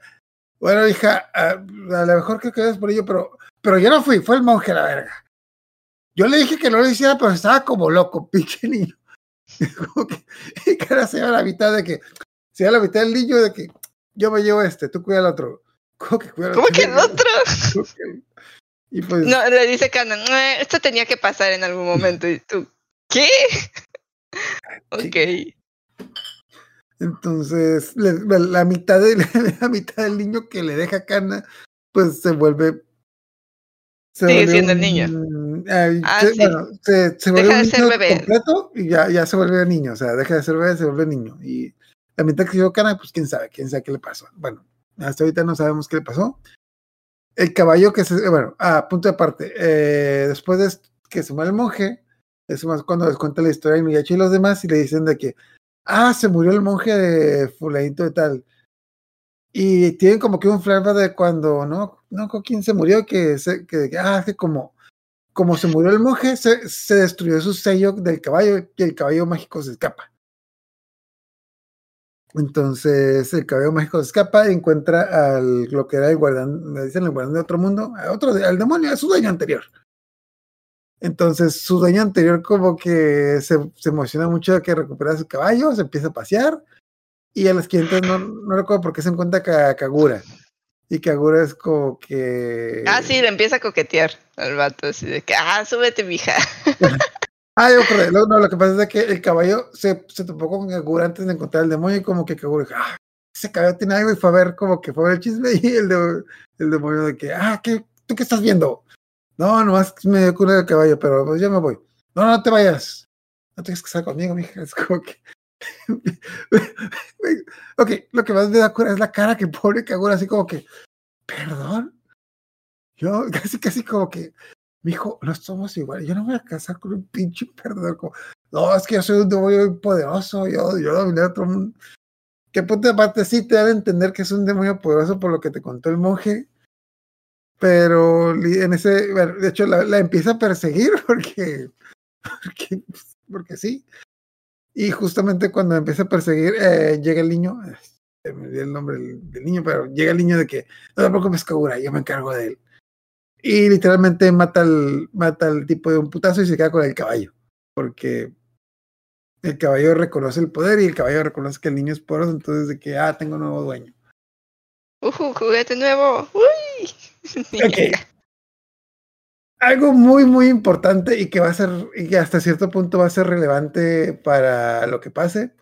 bueno, hija, a, a lo mejor creo que es por ello, pero, pero yo no fui, fue el monje la verga. Yo le dije que no lo hiciera, pero estaba como loco, *laughs* pinche niño. Y cara se lleva la mitad de que, se lleva la mitad del niño de que, yo me llevo este, tú cuida al otro. ¿Cómo que cuida al ¿Cómo que el otro? Y pues, No, le dice "Eh, esto tenía que pasar en algún momento. Y tú, ¿qué? *laughs* Ok. entonces la mitad de *laughs* la mitad del niño que le deja cana, pues se vuelve Sigue siendo el niño. ay, Ah, se- sí. bueno, se, Deja un de ser bebé. completo y ya, ya se vuelve niño, o sea, deja de ser bebé, se vuelve niño. Y la mitad que dio cana, pues quién sabe, quién sabe qué le pasó. Bueno, hasta ahorita no sabemos qué le pasó. El caballo que se, bueno, ah, punto de aparte, eh, después de que se muere el monje, es más cuando les cuenta la historia de Miyachi y los demás y le dicen de que, ah, se murió el monje de fulanito de tal. Y tienen como que un flashback de cuando, ¿no? No, quién se murió, que, se, que, ah, que como, como se murió el monje, se, se destruyó su sello del caballo y el caballo mágico se escapa. Entonces el caballo mágico se escapa y encuentra al lo que era el guardián, le dicen el guardián de otro mundo, a otro, al demonio, a su dueño anterior. Entonces su dueño anterior como que se, se emociona mucho de que recupera su caballo, se empieza a pasear y a las 500 no, no recuerdo por qué se encuentra Ka- Kagura. Y Kagura es como que... Ah, sí, le empieza a coquetear al vato, así de que, ah, súbete, mija. *laughs* Ah, yo acordé. No, no, lo que pasa es que el caballo se, se topó con Kagura antes de encontrar al demonio y como que Kagura dijo, ah, ese caballo tiene algo y fue a ver como que fue a ver el chisme *laughs* y el, de- el demonio de que, ah, ¿qué, ¿tú qué estás viendo? No, nomás me dio cura el caballo, pero pues ya me voy. No, no te vayas. No tienes que estar conmigo, mija. *laughs* Es como que... *laughs* ok, lo que más me da cura es la cara que pone Kagura así como que, perdón. Yo *laughs* casi, casi como que, mijo, no somos iguales. Yo no me voy a casar con un pinche. Como, no, es que yo soy un demonio poderoso. Yo, yo dominé otro mundo. Que de parte sí te da a entender que es un demonio poderoso por lo que te contó el monje. Pero en ese, bueno, de hecho, la, la empieza a perseguir *laughs* porque, porque, porque sí. Y justamente cuando empieza a perseguir, eh, llega el niño. eh, se me olvidó el nombre del, del niño, pero llega el niño de que no te preocupes, Kagura, yo me encargo de él. Y literalmente mata al, mata al tipo de un putazo y se queda con el caballo. Porque el caballo reconoce el poder y el caballo reconoce que el niño es poderoso, entonces de que, ah, tengo nuevo dueño. Uh, juguete nuevo. Uy. *laughs* Algo muy, muy importante y que va a ser, y que hasta cierto punto va a ser relevante para lo que pase.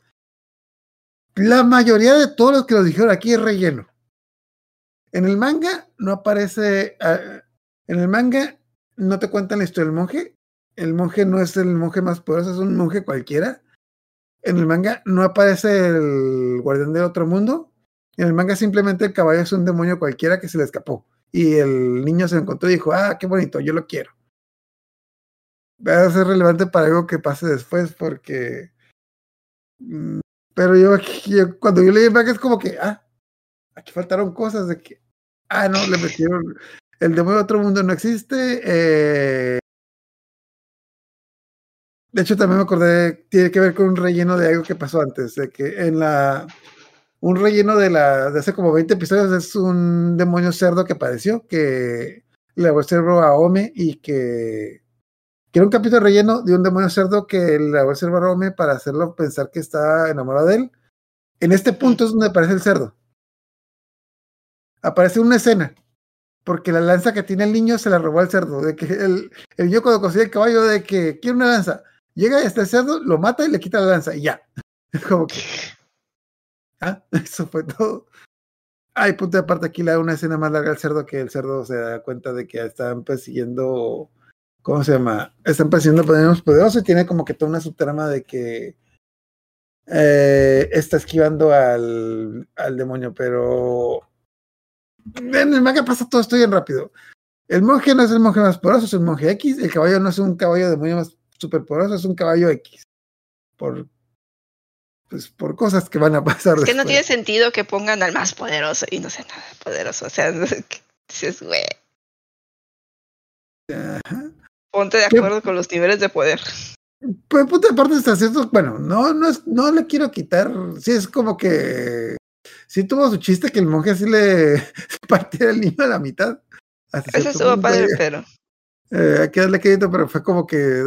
La mayoría de todos los que lo dijeron aquí es relleno. En el manga no aparece. ah, en el manga no te cuentan la historia del monje. El monje no es el monje más poderoso, es un monje cualquiera. En el manga no aparece el guardián del otro mundo. En el manga simplemente el caballo es un demonio cualquiera que se le escapó. Y el niño se encontró y dijo, ah, qué bonito, yo lo quiero. Va a ser relevante para algo que pase después porque... mm, Pero yo, yo- cuando yo leí el manga es como que, ah, aquí faltaron cosas de que, ah, no, le metieron, el demonio de otro mundo no existe. eh, de hecho, también me acordé, tiene que ver con un relleno de algo que pasó antes, de que en la, un relleno de la, de hace como 20 episodios es un demonio cerdo que apareció, que le lavó el cerebro a Ome y que, que era un capítulo relleno de un demonio cerdo que le lavó el cerebro a Ome para hacerlo pensar que está enamorado de él. En este punto es donde aparece el cerdo. Aparece una escena, porque la lanza que tiene el niño se la robó al cerdo. De que el, el niño cuando consigue el caballo, de que quiere una lanza, llega este cerdo, lo mata y le quita la lanza, y ya. *laughs* Es como que. Ah, *laughs* eso fue todo. Ay, punto de aparte, aquí le da una escena más larga al cerdo que el cerdo se da cuenta de que están persiguiendo. ¿Cómo se llama? Están persiguiendo poderosos poderosos y tiene como que toda una subtrama de que eh, está esquivando al, al demonio, pero en el manga pasa todo esto bien rápido. El monje no es el monje más poderoso, es el monje X. El caballo no es un caballo demonio más super poderoso, es un caballo X. Por, pues, por cosas que van a pasar Es que no tiene sentido que pongan al más poderoso y no sea nada poderoso. O sea, *laughs* dices, güey, Ajá. ponte de acuerdo con los niveles de poder. Pues punto de parte hasta cierto, bueno, no, no es, no le quiero quitar, sí es como que sí tuvo su chiste que el monje así le *laughs* partiera el niño a la mitad. Eso estuvo padre, eh, pero eh, hay que darle crédito, pero fue como que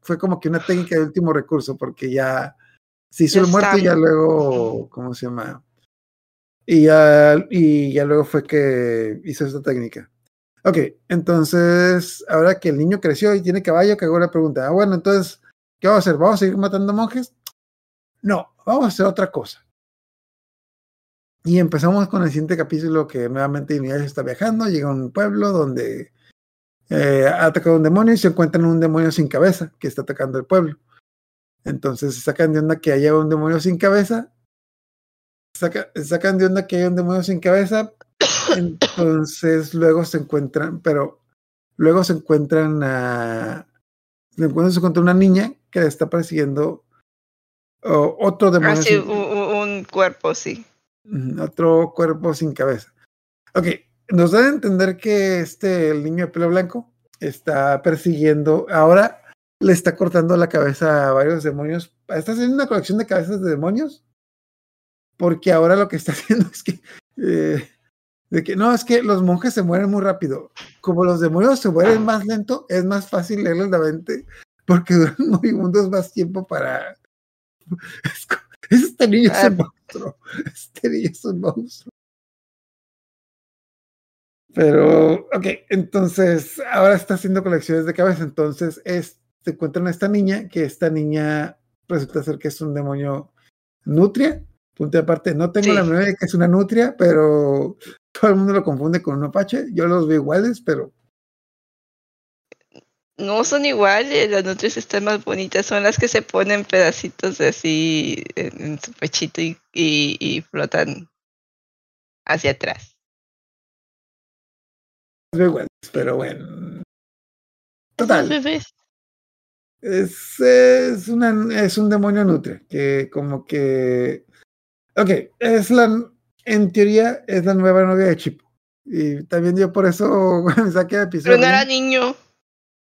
fue como que una técnica de último recurso, porque ya se hizo Ya el muerto y ya luego, ¿cómo se llama? Y ya, y ya luego fue que hizo esta técnica. Ok, entonces, ahora que el niño creció y tiene caballo, que hago la pregunta, ah, bueno, entonces, ¿qué vamos a hacer? ¿Vamos a seguir matando monjes? No, vamos a hacer otra cosa. Y empezamos con el siguiente capítulo que nuevamente Inuyasha está viajando, llega a un pueblo donde eh, ha atacado un demonio y se encuentran un demonio sin cabeza que está atacando el pueblo. Entonces se sacan de onda que haya un demonio sin cabeza. Saca- sacan de onda que haya un demonio sin cabeza. Entonces luego se encuentran, pero luego se encuentran a. Se encuentran, una niña que le está persiguiendo otro demonio. así sin- un, cuerpo, sí. Otro cuerpo sin cabeza. Ok, nos da a entender que este, el niño de pelo blanco, está persiguiendo, ahora le está cortando la cabeza a varios demonios. Está haciendo una colección de cabezas de demonios, porque ahora lo que está *laughs* haciendo es que, eh, de que no, es que los monjes se mueren muy rápido. Como los demonios se mueren más lento, es más fácil leerles la mente, porque *laughs* duran moribundos más tiempo para... *laughs* Este niño es un monstruo. Este niño es un monstruo. Pero, ok, entonces ahora está haciendo colecciones de cabeza. Entonces es, se encuentran a esta niña, que esta niña resulta ser que es un demonio nutria. Punto de aparte, no tengo Sí. la memoria de que es una nutria, pero todo el mundo lo confunde con un apache. Yo los veo iguales, pero No son iguales, las nutrias están más bonitas, son las que se ponen pedacitos así en, en su pechito y, y, y flotan hacia atrás. los veo iguales. Pero bueno. Los Total. bebés. Es, es, una, es un demonio nutria, que como que... Ok, es la... En teoría es la nueva novia de Chipo. Y también yo por eso *laughs* me saqué el episodio. Pero no era niño.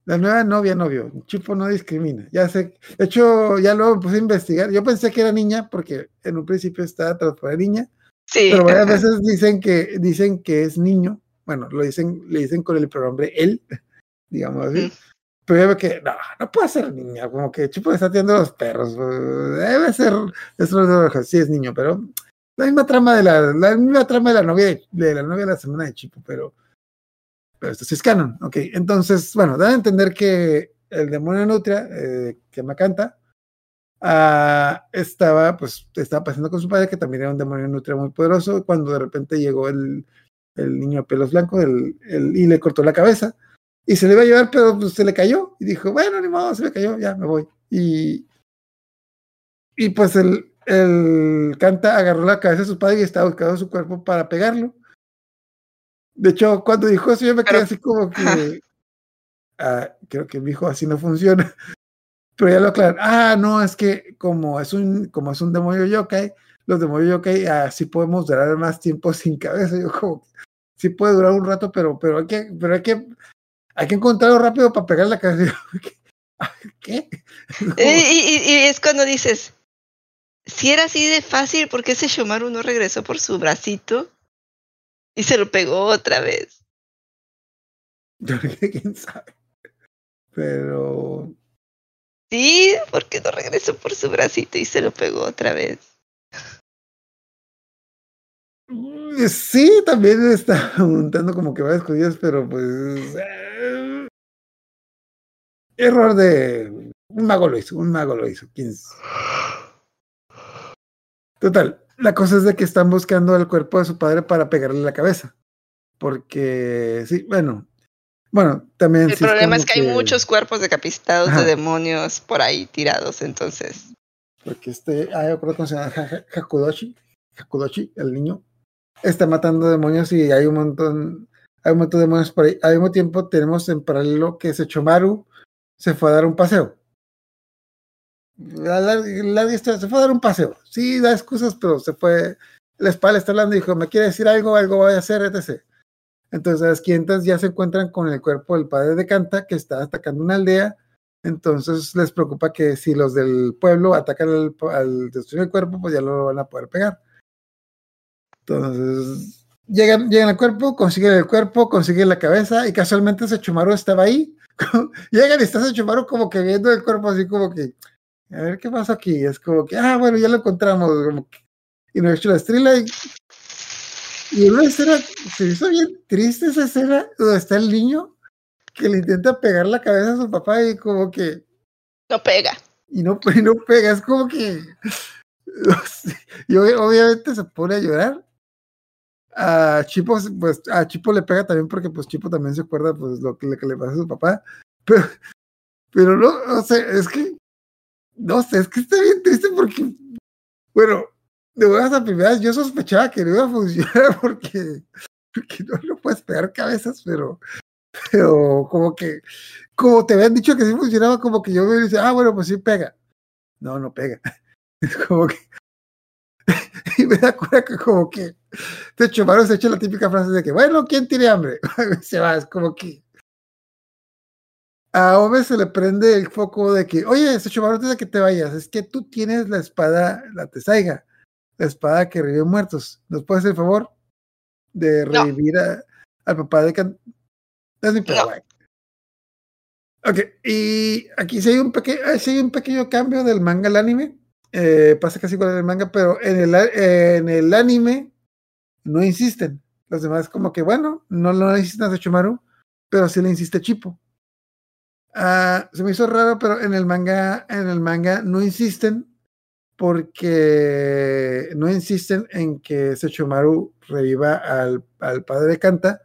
La nueva novia, novio. Chipo no discrimina. Ya sé. De hecho, ya luego me puse a investigar. Yo pensé que era niña porque en un principio estaba transformada niña. Sí. Pero varias veces dicen que, dicen que es niño. Bueno, lo dicen, le dicen con el pronombre él, *laughs* digamos así. Ujú. Pero ya ve que, no, no puede ser niña, como que Chipo le está atiendo a los perros. Debe ser, eso sí es niño, pero la misma trama de la, la misma trama de la novia de, de la novia de la semana de Chipo, pero, pero esto sí es canon, ok. Entonces, bueno, da a entender que el demonio Nutria, eh, que me canta, ah, estaba, pues, estaba pasando con su padre, que también era un demonio Nutria muy poderoso, cuando de repente llegó el, el niño de pelos blancos el, el, y le cortó la cabeza. Y se le iba a llevar, pero pues, se le cayó. Y dijo, bueno, ni modo, se le cayó, ya me voy. Y, y pues el, el canta agarró la cabeza de su padre y estaba buscando su cuerpo para pegarlo. De hecho, cuando dijo eso, yo me quedé así como que. Ah, creo que mi hijo así no funciona. *laughs* Pero ya lo aclararon. Ah, no, es que como es un, como es un demonio yokai, los demonios yokai así podemos durar más tiempo *laughs* sin cabeza. Yo como sí puede durar un rato, pero, pero hay que, pero hay que, hay que encontrarlo rápido para pegar la cabeza. *laughs* ¿Qué? Y, y, y, es cuando dices, si era así de fácil, ¿por qué ese Shomaru no regresó por su bracito? Y se lo pegó otra vez. *laughs* Quién sabe. Pero. Sí, ¿por qué no regresó por su bracito y se lo pegó otra vez? Sí, también está montando como que varias cosillas, pero pues. Eh, error de. Un mago lo hizo, un mago lo hizo. ¿Quién Total, la cosa es de que están buscando el cuerpo de su padre para pegarle la cabeza. Porque, sí, bueno. Bueno, también. El sí problema es, es que, hay muchos cuerpos decapitados Ajá. de demonios por ahí tirados, entonces. Porque este, ah, yo creo que se llama Hakudoshi, Hakudoshi, el niño, está matando demonios y hay un montón, hay un montón de demonios por ahí. Al mismo tiempo tenemos en paralelo que Sechomaru se fue a dar un paseo. La, la, se fue a dar un paseo. Sí, da excusas, pero se fue. La espalda está hablando y dijo: Me quiere decir algo, algo voy a hacer, etc. Entonces, las clientas ya se encuentran con el cuerpo del padre de Canta que está atacando una aldea. Entonces, les preocupa que si los del pueblo atacan al, destruir el cuerpo, pues ya lo van a poder pegar. Entonces, llegan, llegan al cuerpo, consiguen el cuerpo, consiguen la cabeza y casualmente Sechumaru estaba ahí. *laughs* llegan y está Sechumaru como que viendo el cuerpo así como que, a ver qué pasa aquí. Es como que, ah, bueno, ya lo encontramos. Como que, y nos echó la estrella y, y una escena, se hizo bien triste esa escena donde está el niño que le intenta pegar la cabeza a su papá y como que... No pega. Y no, *laughs* y no pega, es como que... *laughs* y obviamente se pone a llorar a Chipo, pues a Chipo le pega también porque pues Chipo también se acuerda pues lo que, le pasa a su papá. Pero, pero no, no sé, es que, no sé, es que está bien triste porque, bueno, de buenas a primeras yo sospechaba que no iba a funcionar *laughs* porque, porque no lo puedes pegar cabezas, pero, pero como que, como te habían dicho que sí funcionaba, como que yo me dice, ah, bueno, pues sí pega. No, no pega. *laughs* Es como que, *laughs* y me da cura que como que de hecho Maro se echa la típica frase de que bueno, ¿quién tiene hambre? *laughs* se va, es como que a Ove se le prende el foco de que, oye, Sechomaru, antes de que te vayas, es que tú tienes la espada, la Tesaiga, la espada que revive muertos. ¿Nos puedes hacer el favor de revivir no. a, al papá de Can... Es mi no. Ok, y aquí sí hay, un pequeño, sí hay un pequeño cambio del manga al anime. Eh, pasa casi igual en el manga, pero en el, en el anime no insisten. Los demás, como que bueno, no lo insisten a Sechomaru, pero sí le insiste Chipo. Uh, se me hizo raro, pero en el manga, en el manga no insisten porque no insisten en que Sechomaru reviva al, al padre de Kanta,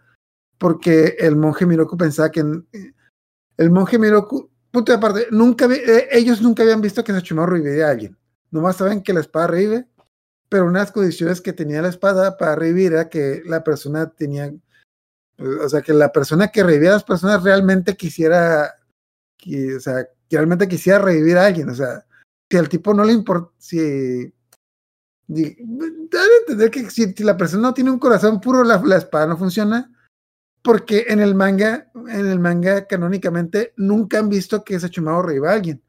porque el monje Miroku pensaba que el monje Miroku, punto de aparte, nunca eh, ellos nunca habían visto que Sechomaru reviviera a alguien. Nomás saben que la espada revive, pero una de las condiciones que tenía la espada para revivir era que la persona tenía, o sea, que la persona que revivía a las personas realmente quisiera, o sea, realmente quisiera revivir a alguien, o sea, si al tipo no le importa, si, a entender que si, la persona no tiene un corazón puro, la, espada no funciona, porque en el manga, en el manga canónicamente nunca han visto que Sachumao reviva a alguien.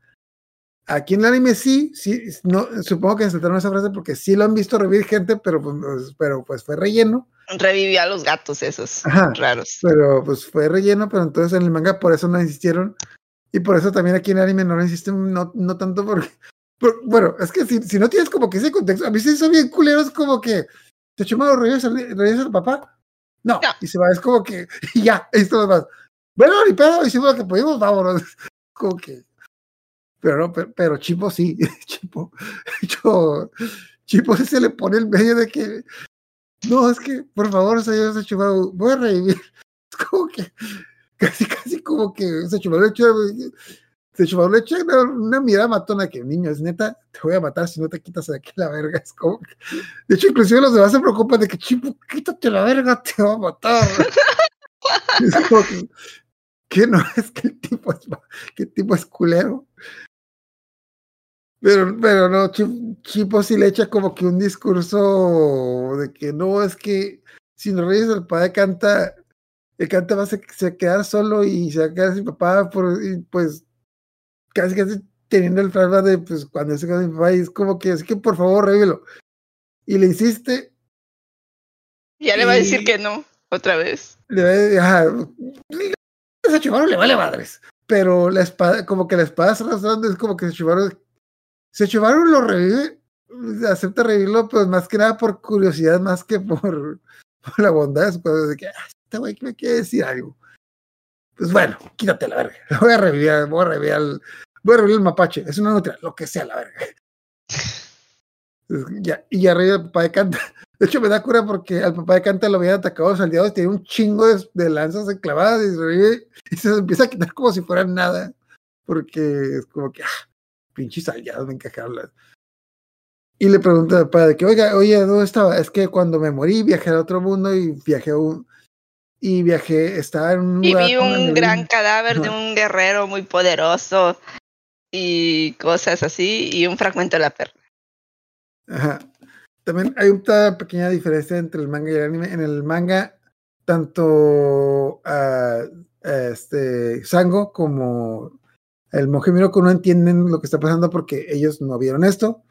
Aquí en el anime sí, sí, no, supongo que saltaron esa frase porque sí lo han visto revivir gente, pero pues, pero pues fue relleno. Revivió a los gatos esos Ajá, raros. Pero pues fue relleno, pero entonces en el manga por eso no insistieron, Y por eso también aquí en anime no lo insisten, no, no tanto porque. por- bueno, es que si, si no tienes como que ese contexto, a mí se hizo bien culero, es como que. ¿Te chumado regresa, regresa el papá? No. No. Y se va, es como que. *laughs* Y ya, esto más. Bueno, ni pedo, hicimos lo que pudimos, vámonos. *laughs* Como que. Pero pero, pero Chipo sí. *laughs* Chipo. Chipo, Chipo se le pone el medio de que. No, es que, por favor, señor Sechumado, voy a revivir. *laughs* Es como que. Casi, casi como que Sechumado le. Sechumado le echa una, una mirada matona que, niño, es neta, te voy a matar si no te quitas de aquí la verga. Es como que- De hecho, inclusive los demás se preocupan de que, Chipo, quítate la verga, te va a matar. *laughs* es como que. Que no es que el tipo es, que el tipo es culero. Pero, pero no, Chi- Chipo sí le echa como que un discurso de que no, es que si no reyes el padre canta, el canta va a se, se quedar solo y se va a quedar sin papá, por, y pues casi casi teniendo el flashback de pues cuando se queda sin papá, y es como que es que por favor revívelo. Y le insiste, Ya le va a decir que no, otra vez. le va a ajá, ese Chimaru le vale madres. Pero la espada, como que la espada se arrastrando, es como que se Chimaru, se Chimaru lo revive, acepta revivirlo, pues más que nada por curiosidad, más que por, *laughs* la bondad de su de que, ah, este güey me quiere decir algo. Pues bueno, quítate la verga. Lo voy a revivir, voy a revivir voy a revivir el mapache, es una nutria, lo que sea la verga. Ya, y ya revive el papá de Canta. *laughs* De hecho, me da cura porque al papá de Canta lo habían atacado los aliados, tenía un chingo de, lanzas enclavadas y se revive y se empieza a quitar como si fueran nada. Porque es como que, ah, pinches aliados me encajaron. las- Y le pregunta al padre que, oiga, oye, ¿dónde estaba? Es que cuando me morí viajé a otro mundo y viajé a un. Y viajé, estaba en un Y vi un neblina". gran cadáver de un guerrero muy poderoso y cosas así, y un fragmento de la perla. Ajá. También hay una pequeña diferencia entre el manga y el anime. En el manga, tanto ah, este Sango como el monje Miroko no entienden lo que está pasando porque ellos no vieron esto.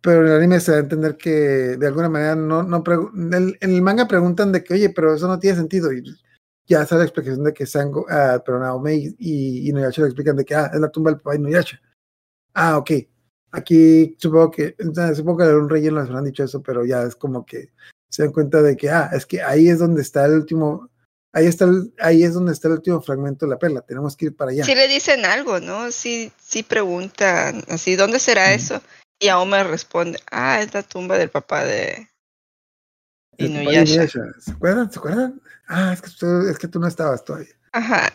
Pero en el anime se da a entender que de alguna manera no, no el, en el manga preguntan de que, oye, pero eso no tiene sentido. Y ya sale la explicación de que Sango, ah, pero Naomi y, y le explican de que ah, es la tumba del papá de Inuyasha. Ah, ok. Aquí supongo que, supongo que un relleno les habrán dicho eso, pero ya es como que se dan cuenta de que, ah, es que ahí es donde está el último, ahí está el- ahí es donde está el último fragmento de la perla, tenemos que ir para allá. Sí le dicen algo, ¿no? Sí, sí preguntan así, ¿dónde será Mm. eso? Y Aomer responde, ah, es la tumba del papá de El papá de Inuyasha. ¿Se acuerdan? ¿Se acuerdan? Ah, es que, tú- es que tú no estabas todavía. Ajá.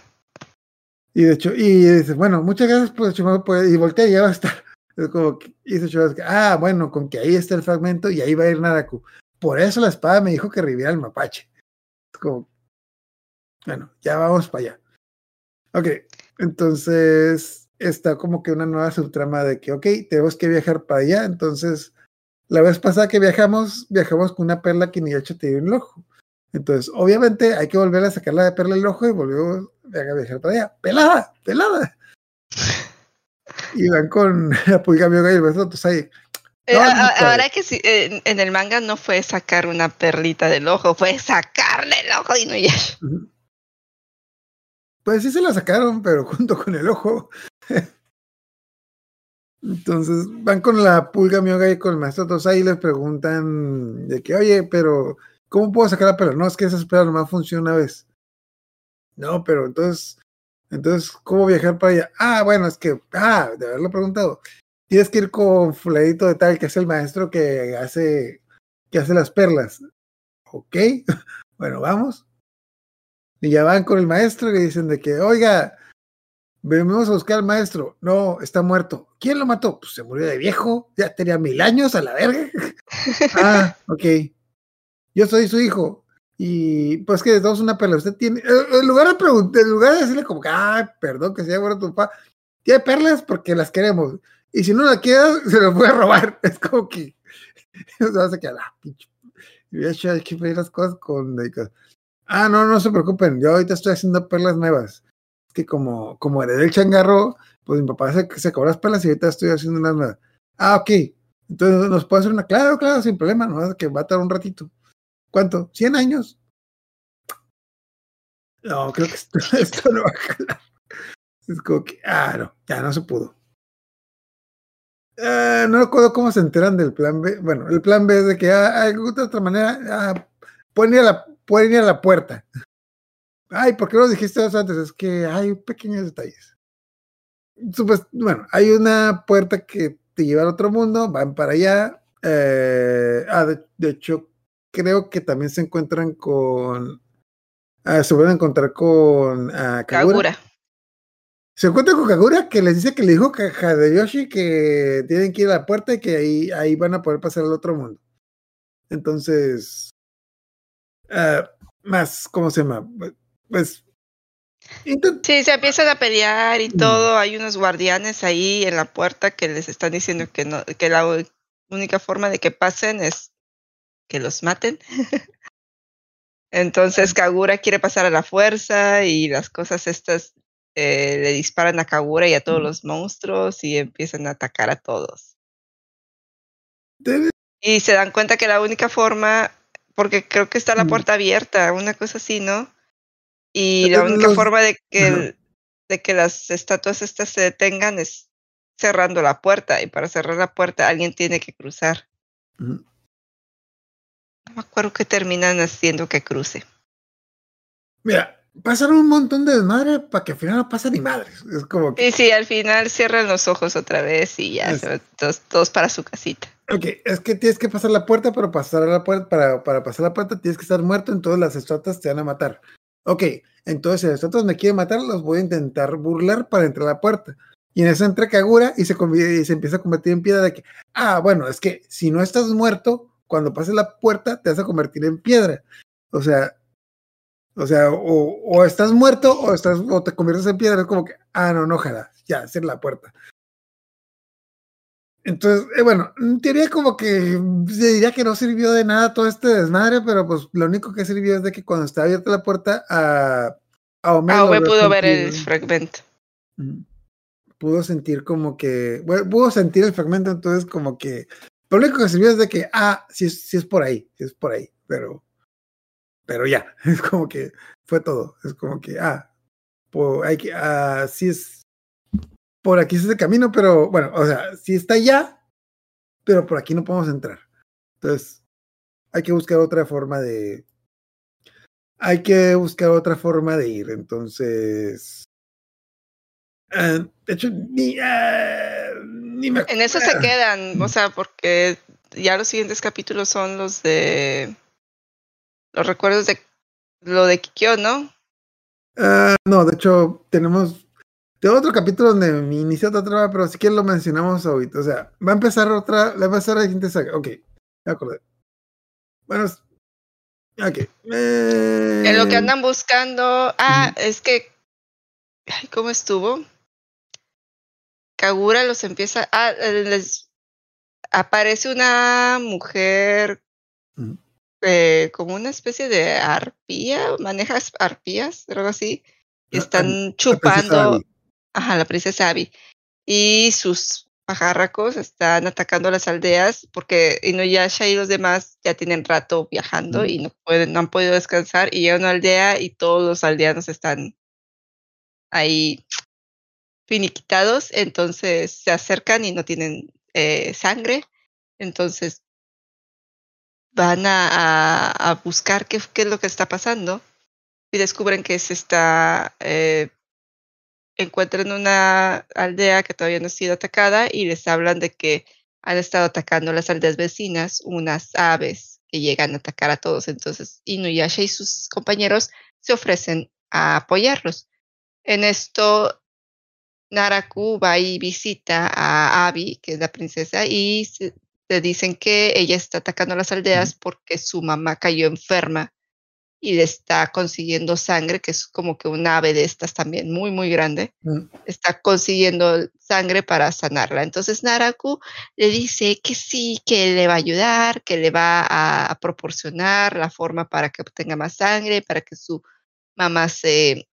Y de hecho, y dice, bueno, muchas gracias por Chimaru, pues, y voltea y ya va a estar. *laughs* Es como que, y dice Chimaru, ah, bueno, con que ahí está el fragmento y ahí va a ir Naraku. Por eso la espada me dijo que reviviera el mapache. Es como, bueno, ya vamos para allá. Ok, entonces está como que una nueva subtrama de que, ok, tenemos que viajar para allá. Entonces, la vez pasada que viajamos, viajamos con una perla que ni hecho te dio en el ojo. Entonces, obviamente, hay que volver a sacarla de perla el ojo y volvemos a viajar para allá. ¡Pelada! ¡Pelada! Y van con *laughs* la pulga mioga y el beso Tosai. Eh, No, no ahora que sí, eh, en, el manga no fue sacar una perlita del ojo, fue sacarle el ojo a Inuyasha. Ujú. Pues sí se la sacaron, pero *laughs* junto con el ojo. Entonces van con la pulga mioga y con el maestro Tosai y les preguntan de que, oye, pero ¿cómo puedo sacar la perla? No, es que esa espera nomás funciona una vez. No, pero entonces, entonces, ¿cómo viajar para allá? Ah, bueno, es que, ah, de haberlo preguntado. Tienes que ir con fulanito de tal, que es el maestro que hace, que hace las perlas. Ok, *laughs* bueno, vamos. Y ya van con el maestro y le dicen de que, oiga, venimos a buscar al maestro. No, está muerto. ¿Quién lo mató? Pues se murió de viejo. Ya tenía mil años a la verga. *laughs* ah, ok. Yo soy su hijo. Y pues que de todos una perla. Usted tiene. eh, En lugar de preguntar, en lugar de decirle como que, ay, perdón que se haya muerto tu papá. Tiene perlas porque las queremos. Y si no la quiere, *laughs* se las puede robar. *laughs* Es como que. Se vas a quedar, ah, pinche. Y de hecho, hay que pedir las cosas con dedicación. Ah, no, no se preocupen, yo ahorita estoy haciendo perlas nuevas. Es que como, como heredé el changarro, pues mi papá se, se acabó las perlas y ahorita estoy haciendo unas nuevas. Ah, ok. Entonces nos puede hacer una, claro, claro, sin problema, no que va a tardar un ratito. ¿Cuánto? ¿100 años? No, creo que esto, *laughs* esto no va a jalar. Es como que, ah, no, ya no se pudo. Ah, no recuerdo cómo se enteran del plan B. Bueno, el plan B es de que ah, de otra manera ah, la, pueden ir a la puerta. Ay, ¿por qué no dijiste eso antes? Es que hay pequeños detalles. Bueno, hay una puerta que te lleva al otro mundo, van para allá. eh, ah, de, de hecho, creo que también se encuentran con. ah, se van a encontrar con ah, Kagura. Kagura. Se encuentra con Kagura que les dice que le dijo a Hadeyoshi que tienen que ir a la puerta y que ahí, ahí van a poder pasar al otro mundo. Entonces, ah, más, ¿cómo se llama? Pues, intent- Sí, se empiezan a pelear y Mm. todo. Hay unos guardianes ahí en la puerta que les están diciendo que no, que la única forma de que pasen es que los maten. *laughs* Entonces Kagura quiere pasar a la fuerza y las cosas estas eh, le disparan a Kagura y a todos los monstruos y empiezan a atacar a todos. Y se dan cuenta que la única forma, porque creo que está la puerta abierta, una cosa así, ¿no? Y Pero la única los- forma de que, el- de que las estatuas estas se detengan es cerrando la puerta. Y para cerrar la puerta alguien tiene que cruzar. No me acuerdo que terminan haciendo que cruce. Mira, pasaron un montón de desmadre para que al final no pasa ni madres. Es como que, Y sí, al final cierran los ojos otra vez y ya Es- todos, todos para su casita. Ok, es que tienes que pasar la puerta, pero pasar la puerta, para, para pasar la puerta tienes que estar muerto, entonces las estatuas te van a matar. Ok, entonces si las estatuas me quieren matar, los voy a intentar burlar para entrar a la puerta. Y en eso entra Kagura y se, y se empieza a convertir en piedra de que, ah, bueno, es que si no estás muerto, cuando pases la puerta te vas a convertir en piedra. O sea, o sea, o, estás muerto o, estás, o te conviertes en piedra. Es como que, ah, no, no, ojalá, ya, cierra la puerta. Entonces, eh, bueno, en teoría como que se diría que no sirvió de nada todo este desmadre, pero pues lo único que sirvió es de que cuando está abierta la puerta a, a Ome Ah, pudo ver el fragmento. Pudo sentir como que, bueno, pudo sentir el fragmento, entonces como que lo único que sirvió es de que, ah, sí, es- sí es por ahí, sí es por ahí, pero, pero ya, *laughs* es como que fue todo, es como que, ah, po- hay que, ah, sí es, por aquí es el camino, pero bueno, o sea, sí está allá, pero por aquí no podemos entrar. Entonces, hay que buscar otra forma de, hay que buscar otra forma de ir, entonces... ah, de hecho, ni, ah, ni me En eso se quedan, o sea, porque ya los siguientes capítulos son los de los recuerdos de lo de Kikyo, ¿no? Ah, no, de hecho, tenemos tengo otro capítulo donde me inicia otra trama, pero si quieres lo mencionamos ahorita. O sea, va a empezar otra, va a empezar la siguiente saga. Ok, me acordé. Bueno, ok. eh, En lo que andan buscando. Ah, es que. Ay, ¿Cómo estuvo? Kagura los empieza. Ah, eh, les aparece una mujer eh, como una especie de arpía, manejas arpías, algo así. Y Ah, están la princesa chupando. Ajá, la princesa Abby. Y sus pajarracos están atacando las aldeas porque Inuyasha y los demás ya tienen rato viajando Mm. y no pueden, no han podido descansar y llega una aldea y todos los aldeanos están ahí finiquitados, entonces se acercan y no tienen eh, sangre, entonces van a, a- a buscar qué, qué es lo que está pasando y descubren que se está eh, encuentran una aldea que todavía no ha sido atacada y les hablan de que han estado atacando las aldeas vecinas unas aves que llegan a atacar a todos. Entonces Inuyasha y sus compañeros se ofrecen a apoyarlos. En esto Naraku va y visita a Abby, que es la princesa, y se, le dicen que ella está atacando las aldeas porque su mamá cayó enferma y le está consiguiendo sangre, que es como que un ave de estas también muy, muy grande Mm, está consiguiendo sangre para sanarla. Entonces Naraku le dice que sí, que le va a ayudar, que le va a, a proporcionar la forma para que obtenga más sangre, para que su mamá se,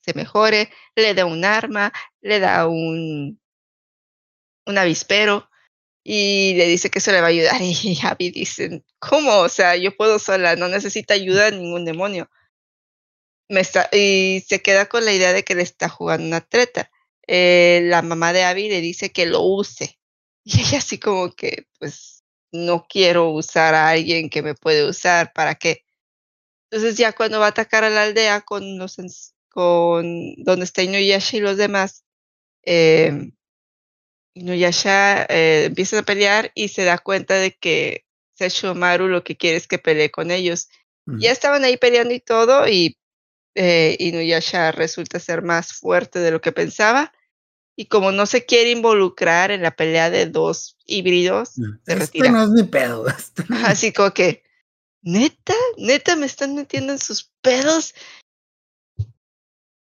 se mejore, le da un arma, le da un, un avispero y le dice que eso le va a ayudar. Y *laughs* Abby dice, ¿cómo? O sea, yo puedo sola, no necesita ayuda de ningún demonio. Me está, y se queda con la idea de que le está jugando una treta. eh, la mamá de Abby le dice que lo use. *laughs* Y ella así como que, pues, no quiero usar a alguien que me puede usar, ¿para qué? Entonces ya cuando va a atacar a la aldea con los con donde está Inuyasha y los demás, eh, Inuyasha eh, empieza a pelear y se da cuenta de que Sesshomaru lo que quiere es que pelee con ellos. Ya estaban ahí peleando y todo, y eh, Inuyasha resulta ser más fuerte de lo que pensaba. Y como no se quiere involucrar en la pelea de dos híbridos, se retira. no es mi pedo. *laughs* Así como que, neta, neta, me están metiendo en sus pedos.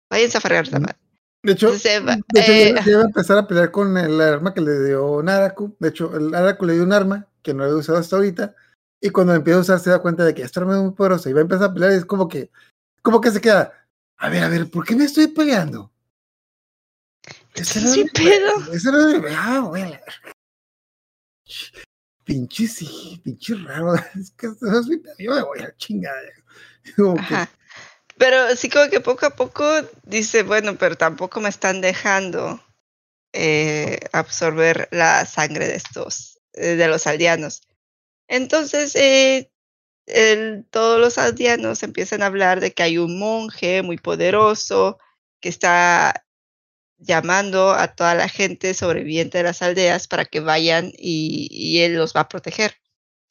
Váyanse a fregar la madre. De hecho, de hecho eh, a empezar a pelear con el arma que le dio Naraku. De hecho, el Naraku le dio un arma que no he usado hasta ahorita. Y cuando empieza a usar se da cuenta de que esta arma es muy poderosa y va a empezar a pelear y es como que, como que se queda, a ver, a ver, ¿por qué me estoy peleando? Ese no pedo. Ese no es ah, bueno. Pinche sí, pinche raro. *laughs* Es que eso es mi yo me voy a chingar. Pero sí como que poco a poco dice, bueno, pero tampoco me están dejando eh, absorber la sangre de estos, eh, de los aldeanos. Entonces, eh, todos los aldeanos empiezan a hablar de que hay un monje muy poderoso que está llamando a toda la gente sobreviviente de las aldeas para que vayan y, y él los va a proteger.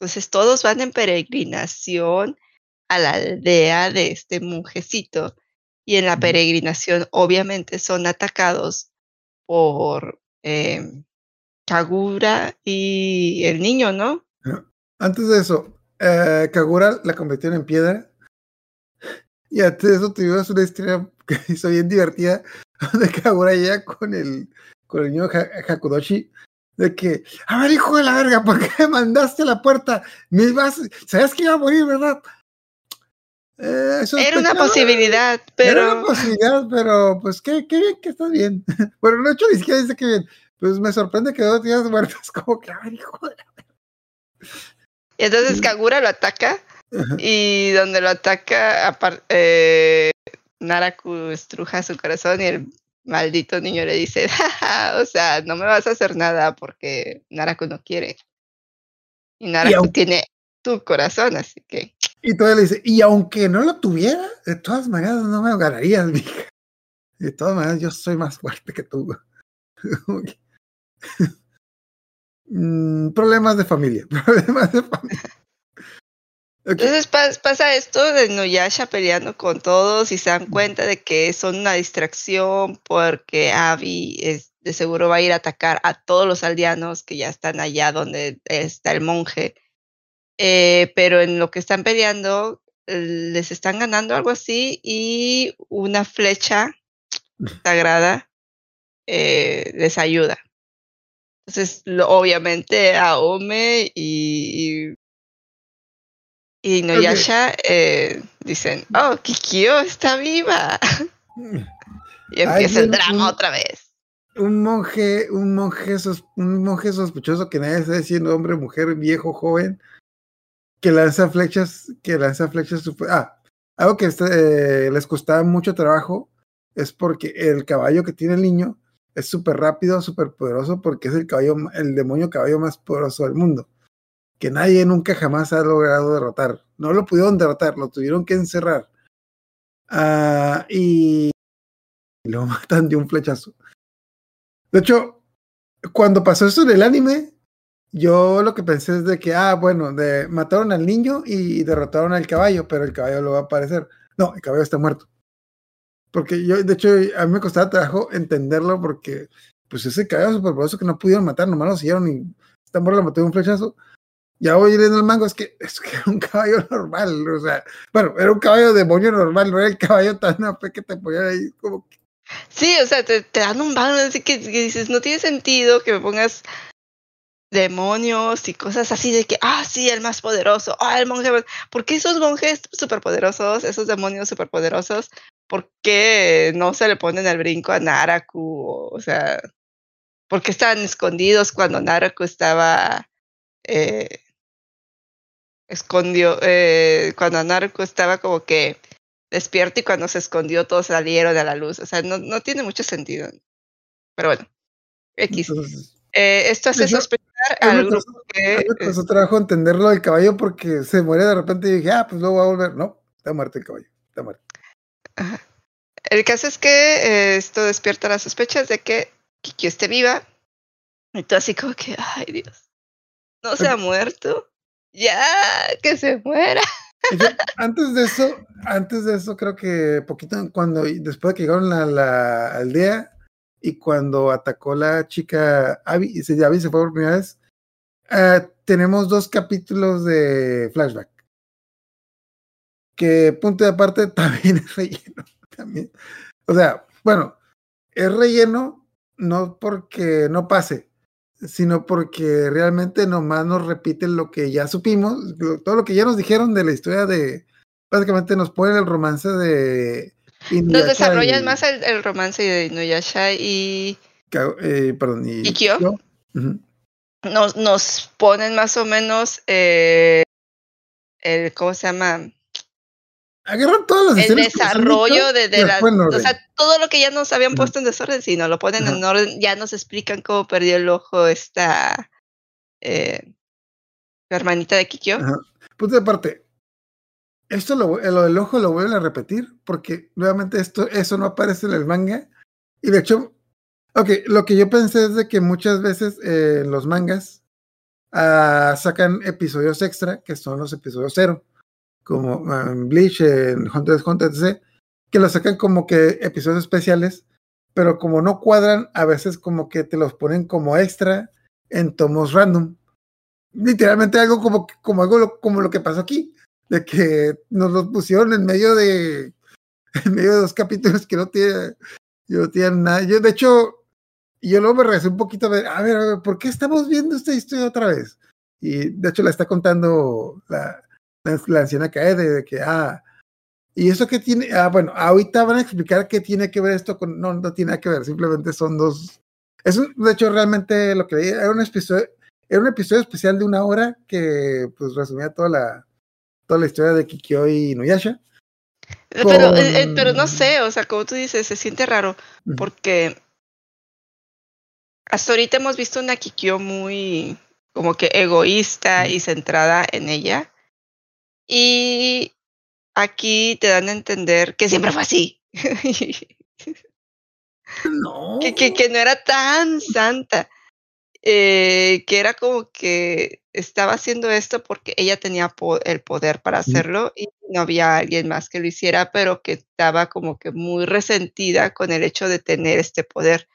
Entonces todos van en peregrinación a la aldea de este monjecito y en la peregrinación obviamente son atacados por eh, Kagura y el niño, ¿no? Antes de eso, eh, Kagura la convirtió en piedra y antes de eso tuvimos una historia que *laughs* hizo bien divertida *laughs* donde Kagura llega con el, con el niño Hakudoshi de que, a ver, hijo de la verga, ¿por qué me mandaste a la puerta? Me vas, sabes que iba a morir, ¿verdad? Eh, era una posibilidad, pero. Era una posibilidad, pero pues qué, qué bien que estás bien. *laughs* bueno, de hecho ni siquiera dice que bien. Pues me sorprende que dos días muertos, *laughs* como que, ay, hijo de la Y entonces Kagura lo ataca. Y donde lo ataca, eh, Naraku estruja su corazón y el maldito niño le dice, o sea, no me vas a hacer nada porque Naraku no quiere. Y Naraku tiene tu corazón, así que. Y todavía le dice, y aunque no lo tuviera, de todas maneras no me ganarías, mija. De todas maneras, yo soy más fuerte que tú. *laughs* mm, problemas de familia. *laughs* Problemas de familia. Entonces pasa esto de Nuyasha peleando con todos y se dan cuenta de que son una distracción porque Abby es, de seguro va a ir a atacar a todos los aldeanos que ya están allá donde está el monje eh, pero en lo que están peleando les están ganando algo así y una flecha sagrada eh, les ayuda. Entonces, lo, obviamente, Aome y, y, y Noyasha eh, dicen, oh, Kikyo está viva. *laughs* y empieza el drama otra vez. Un monje, un monje, un monje sospechoso que nadie está diciendo hombre, mujer, viejo, joven, que lanza flechas, que lanza flechas. Ah, algo que este, les costaba mucho trabajo es porque el caballo que tiene el niño es súper rápido, súper poderoso, porque es el caballo, el demonio caballo más poderoso del mundo, que nadie nunca jamás ha logrado derrotar. No lo pudieron derrotar, lo tuvieron que encerrar. Ah, y lo *laughs* matan de un flechazo. De hecho, cuando pasó eso en el anime, yo lo que pensé es de que, ah, bueno, de, mataron al niño y derrotaron al caballo, pero el caballo lo va a aparecer. No, el caballo está muerto. Porque yo, de hecho, a mí me costaba trabajo entenderlo porque, pues ese caballo súper poderoso que no pudieron matar, nomás lo siguieron y esta morra lo mató de un flechazo. Ya voy leyendo el mango, es que es que era un caballo *laughs* normal, o sea, bueno, era un caballo demonio normal, no era el caballo tan AP que te ponían ahí como Sí, o sea, te, dan un banco así que, que dices, no tiene sentido que me pongas demonios y cosas así de que, ah, sí, el más poderoso, ah, el monje, ¿por qué esos monjes superpoderosos, esos demonios superpoderosos, por qué no se le ponen el brinco a Naraku? O sea, ¿por qué estaban escondidos cuando Naraku estaba, eh, escondió, eh, cuando Naraku estaba como que despierto y cuando se escondió todos salieron a la luz? O sea, no, no tiene mucho sentido. Pero bueno, X. Eh, esto hace sospechar a mí al grupo costó- que... me costó trabajo entenderlo del caballo porque se muere de repente y dije, ah, pues luego va a volver. No, está muerto el caballo, está muerto. Ajá. El caso es que eh, esto despierta las sospechas de que Kikyo esté viva. Y tú así como que, ay Dios, no se ha muerto. Ya, que se muera. Yo, antes de eso, antes de eso, creo que poquito cuando después de que llegaron a la aldea y cuando atacó la chica Abby y se, Abby se fue por primera vez, eh, tenemos dos capítulos de flashback. Que punto de aparte *laughs* también es relleno. También. O sea, bueno, es relleno no porque no pase, sino porque realmente nomás nos repiten lo que ya supimos, todo lo que ya nos dijeron de la historia de, básicamente nos ponen el romance de *laughs* Nos desarrollan y más el, el romance de Inuyasha y eh, perdón, y nos, nos ponen más o menos eh, el, ¿cómo se llama? Agarran todas las El nos desarrollo de, de la... O sea, todo lo que ya nos habían puesto en desorden, si no lo ponen en orden, ya nos explican cómo perdió el ojo esta eh, hermanita de Kikyo. Punto de aparte. Esto lo, lo del ojo lo vuelven a repetir porque nuevamente esto, eso no aparece en el manga. Y de hecho, ok, lo que yo pensé es de que muchas veces eh, los mangas ah, sacan episodios extra, que son los episodios cero, como en Bleach, en Hunter x Hunter, etc., que los sacan como que episodios especiales, pero como no cuadran, a veces como que te los ponen como extra en tomos random literalmente algo como, como algo lo- como lo que pasó aquí, de que nos los pusieron en medio de *laughs* en medio de dos capítulos que no tienen, no tienen nada. Yo, de hecho, yo luego me regresé un poquito a ver, a ver, a ver, ¿por qué estamos viendo esta historia otra vez? Y de hecho la está contando la, la, anciana Kaede, de que, ah, y eso que tiene, ah, bueno, ahorita van a explicar qué tiene que ver esto con, no, no tiene nada que ver, simplemente son dos, es un, de hecho realmente lo que leí era un episodio, era un episodio especial de una hora que pues resumía toda la toda la historia de Kikyo y Nuyasha. Pero, eh, eh, pero no sé, o sea, como tú dices, se siente raro porque hasta ahorita hemos visto una Kikyo muy como que egoísta y centrada en ella. Y aquí te dan a entender que siempre fue así. *laughs* No. que, que, que no era tan santa. Eh, que era como que estaba haciendo esto porque ella tenía po- el poder para hacerlo y no había alguien más que lo hiciera, pero que estaba como que muy resentida con el hecho de tener este poder.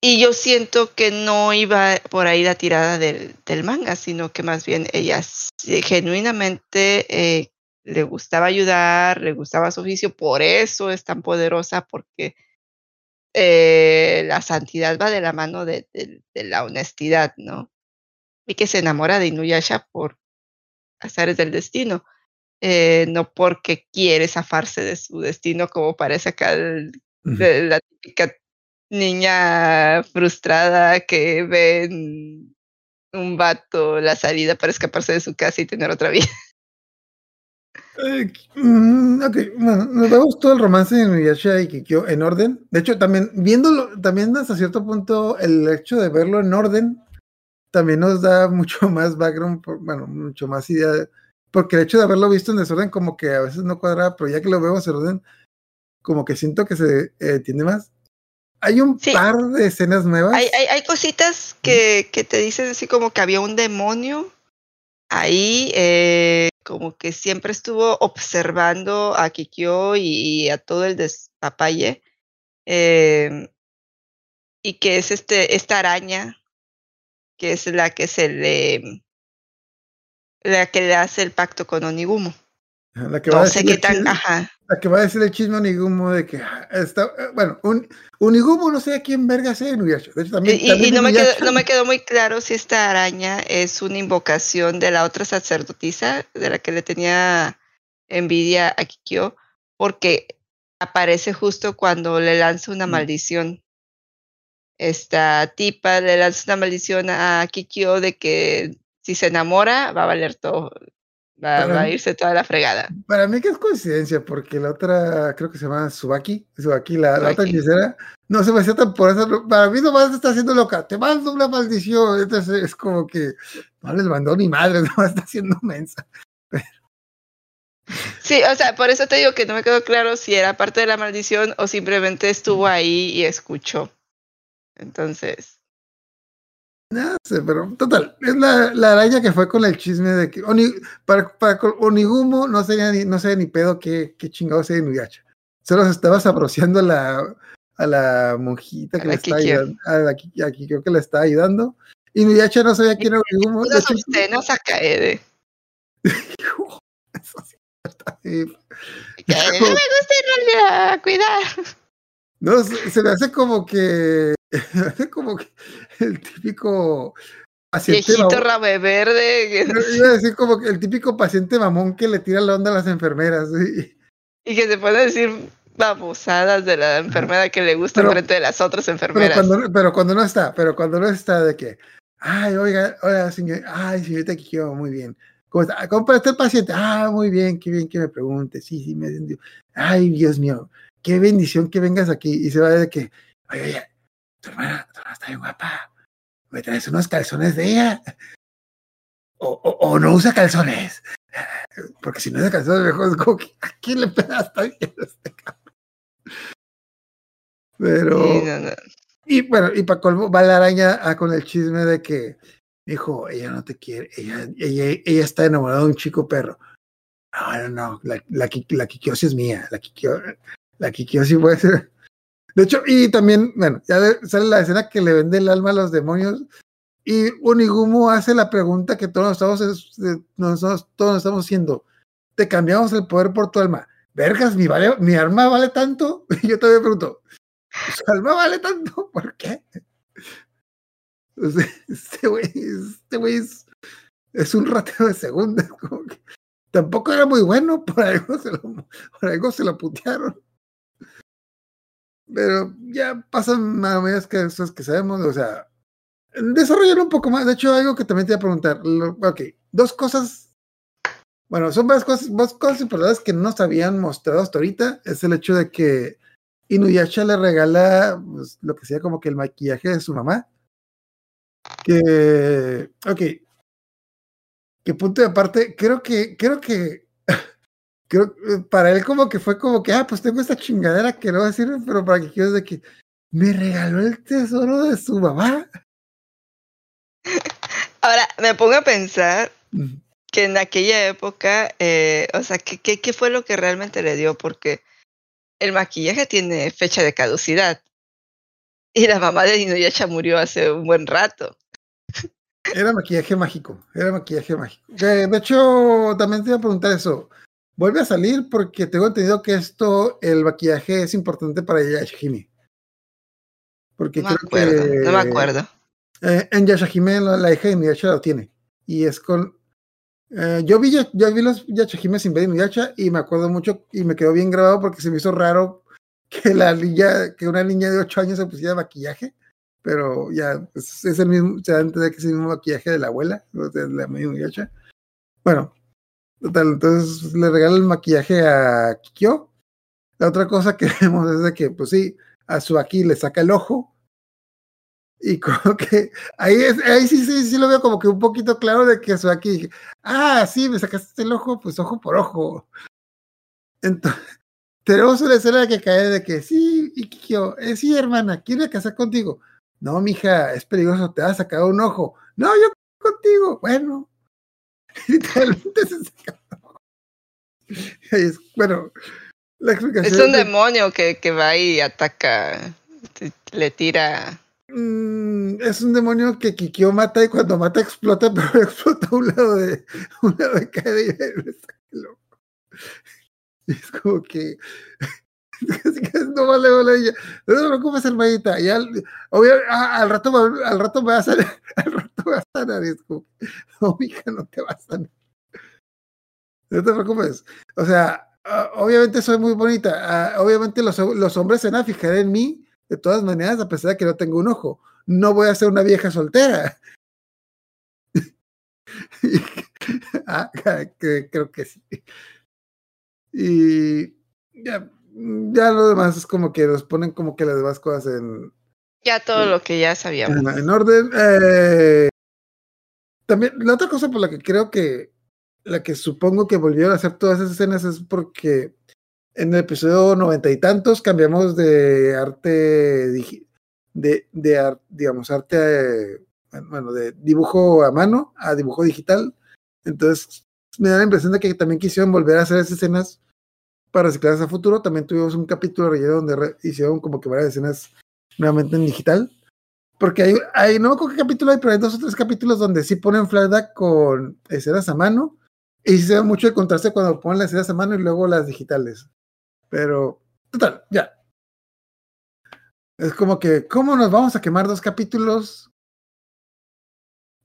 Y yo siento que no iba por ahí la tirada del, del manga, sino que más bien ella s- genuinamente eh, le gustaba ayudar, le gustaba su oficio, por eso es tan poderosa, porque eh, la santidad va de la mano de, de- de la honestidad, ¿no? Y que se enamora de Inuyasha por azares del destino, eh, no porque quiere zafarse de su destino, como parece acá el- Ujú. de la típica niña frustrada que ve en un vato la salida para escaparse de su casa y tener otra *laughs* vida. Eh, mm, ok, bueno, nos vemos todo el romance de Nuyasha y Kikyo en orden. De hecho, también viéndolo, también hasta cierto punto, el hecho de verlo en orden también nos da *laughs* mucho más background, bueno, mucho más idea, de- porque el hecho de haberlo visto en desorden como que a veces no cuadra, pero ya que lo vemos en orden, como que siento que se eh, tiene más. Hay un Sí. par de escenas nuevas. Hay, hay, hay cositas que, que te dicen así como que había un demonio ahí, eh, como que siempre estuvo observando a Kikyo y, a todo el despapalle, eh, y que es este, esta araña, que es la que se le, la que le hace el pacto con Onigumo. La que va a No sé decir qué el tan, chisme- ajá. La que va a decir el chisme a Onigumo de que ah, está, eh, bueno, un, Onigumo no sé a quién verga sea Inuyasha. De hecho, también, y- también y no, me quedó, no me quedó muy claro si esta araña es una invocación de la otra sacerdotisa de la que le tenía envidia a Kikyo, porque aparece justo cuando le lanza una Mm. maldición. Esta tipa le lanza una maldición a Kikyo de que si se enamora va a valer todo, Va, Para va a irse toda la fregada. Para mí que es coincidencia, porque la otra, creo que se llama Subaki, Subaki, la, la otra hechicera, no se me hacía tan por eso, para mí nomás está haciendo loca, te mando una maldición, entonces es como que no les mandó ni madre, *laughs* nomás está haciendo mensa. Sí, o sea, por eso te digo que no me quedó claro si era parte de la maldición o simplemente estuvo ahí y escuchó. Entonces, No sé, pero total, es la, la araña que fue con el chisme de que Oni- para, para Onigumo no sabía ni, no sabía ni pedo qué, qué chingados era Inuyasha. Solo se estaba sabrociando a la, a la monjita A que la le estaba Kikyo. ayudando, a la a Kikyo que le estaba ayudando. Inuyasha no sabía quién era Onigumo. obscenos a Kaede. eso sí está bien. Kaede, no me gusta ir a cuidar. No, se, se me hace como que, hace *laughs* como que el típico paciente Viejito rabo verde. *laughs* Iba a decir como que el típico paciente mamón que le tira la onda a las enfermeras. ¿sí? Y que se puede decir babosadas de la enfermera que le gusta Pero- enfrente de las otras Pero enfermeras. cuando, pero cuando no está, pero cuando no está de que, ay, oiga, hola, señor, ay, señorita Kikyo, muy bien. ¿Cómo está? ¿Cómo está el paciente? Ah, muy bien, qué bien que me pregunte. Sí, sí, me. Ay, Dios mío, qué bendición que vengas aquí. Y se va de que, oye, tu hermana, tu hermana está bien guapa. ¿Me traes unos calzones de ella? O, o, o no usa calzones. Porque si no usa calzones, mejor es como que, ¿a quién le pegas tan bien este cabrón? Pero. Sí, no, no. Y bueno, y para colmo, va la araña ah, con el chisme de que, hijo, ella no te quiere, ella, ella, ella está enamorada de un chico perro. No, no, no, la, la, la Kikyoshi es mía, la la Kikyoshi puede ser. De hecho, y también, bueno, ya sale la escena que le vende el alma a los demonios y Unigumo hace la pregunta que todos estamos, todos estamos haciendo. Te cambiamos el poder por tu alma. Vergas, mi, vale, mi alma vale tanto. *laughs* Y yo todavía pregunto, ¿su alma vale tanto? *laughs* ¿Por qué? *laughs* Este güey, este es, un rateo de segundas. tampoco era muy bueno, por algo se lo, por algo se lo putearon. Pero ya pasan más o menos cosas que sabemos, o sea, desarrollar un poco más. De hecho, algo que también te iba a preguntar. ok, dos cosas. Bueno, son varias cosas, dos cosas importantes que no nos habían mostrado hasta ahorita. Es el hecho de que Inuyasha le regala pues, lo que sea como que el maquillaje de su mamá. Que, ok, que punto de aparte, creo que, creo que, creo, eh, para él como que fue como que, ah, pues tengo esta chingadera que no va a decir, pero para que quiero de que me regaló el tesoro de su mamá. Ahora, me pongo a pensar que en aquella época, eh, o sea, ¿qué, qué, qué fue lo que realmente le dio? Porque el maquillaje tiene fecha de caducidad. Y la mamá de Inuyasha murió hace un buen rato. Era maquillaje mágico, era maquillaje mágico. Que, de hecho, también te iba a preguntar eso. Vuelve a salir porque tengo entendido que esto, el maquillaje es importante para Yashahime. Porque No me creo acuerdo, que no me acuerdo. Eh, en Yashahime la, la hija de Inuyasha lo tiene. Y es con. eh, yo vi, yo vi los Yashahime sin ver Inuyasha y me acuerdo mucho y me quedó bien grabado porque se me hizo raro *laughs* que la niña, que una niña de 8 años se pusiera maquillaje. Pero ya, pues, es el mismo, se da a entender que es el mismo maquillaje de la abuela, o sea, de la misma Inuyasha. Bueno, total, entonces le regala el maquillaje a Kikyo. La otra cosa que *laughs* vemos es de que, pues sí, a Suaki le saca el ojo. Y *laughs* como que ahí, es, ahí sí, sí, sí lo veo como que un poquito claro de que Suaki ah, sí, me sacaste el ojo, pues ojo por ojo. Entonces, *laughs* tenemos una escena que cae de que sí, y Kikyo, eh, sí, hermana, quiere casar contigo. No, mija, es peligroso, te va a sacar un ojo. No, yo contigo. Bueno, *laughs* literalmente se saca un ojo. Y es- bueno, la explicación. Es un de- demonio que, que va y ataca, le tira. Mm, es un demonio que Kikyo mata y cuando mata explota, *laughs* pero explota a un lado de un lado de cada. Y *laughs* es como que *laughs* no vale vale ella. No te preocupes, hermanita. Y al, obvio, ah, al rato rato me va a sanar, *laughs* al rato va a sanar. Es *laughs* no, mija, no te va a sanar. No te preocupes. O sea, ah, obviamente soy muy bonita. ah, obviamente los, hombres se van a fijar en mí de todas maneras, a pesar de que no tengo un ojo. No voy a ser una vieja soltera. creo que sí. Y ya, ya lo demás es como que nos ponen como que las demás cosas en... Ya todo lo que ya sabíamos. En, en orden. Eh, también, la otra cosa por la que creo que, la que supongo que volvieron a hacer todas esas escenas es porque en el episodio noventa y tantos cambiamos de arte, de, de digamos, arte, bueno, de dibujo a mano a dibujo digital. Entonces, me da la impresión de que también quisieron volver a hacer esas escenas para reciclarlas a futuro. También tuvimos un capítulo relleno donde hicieron como que varias escenas nuevamente en digital. Porque hay, no me qué capítulo hay, pero hay dos o tres capítulos donde sí ponen flashback con escenas a mano. Y se ve mucho el contraste cuando ponen las escenas a mano y luego las digitales. Pero, total, ya. Es como que, ¿cómo nos vamos a quemar dos capítulos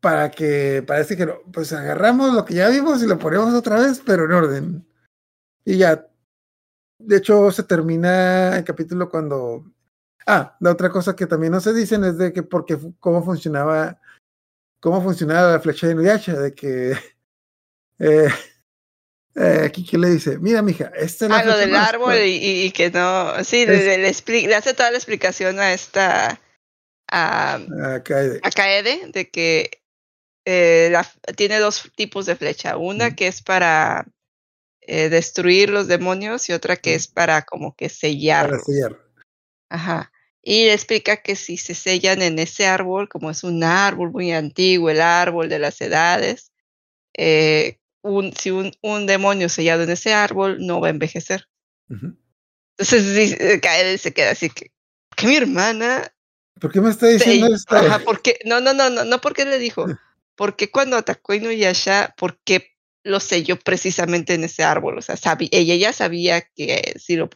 para que parece que no, pues agarramos lo que ya vimos y lo ponemos otra vez, pero en orden. Y ya. De hecho, se termina el capítulo cuando. Ah, la otra cosa que también no se dicen es de que porque cómo funcionaba cómo funcionaba la flecha de Inuyasha, de que *laughs* eh, eh, aquí que le dice, mira mija, este es la ah, lo del árbol y, y, que no, sí, le, le, hace toda la explicación a esta a, a Kaede. a Kaede de que eh, tiene dos tipos de flecha. Una que es para eh, destruir los demonios y otra que es para como que sellar. Para sellar. Ajá. Y le explica que si se sellan en ese árbol, como es un árbol muy antiguo, el árbol de las edades, eh, un, si un, un, demonio sellado en ese árbol no va a envejecer. Entonces cae se queda así que, que mi hermana. ¿Por qué me está diciendo esto? Ajá, porque, no, no, no, no, no porque le dijo. ¿por qué cuando atacó Inuyasha, por qué lo selló precisamente en ese árbol? O sea, ella ya sabía que si lo,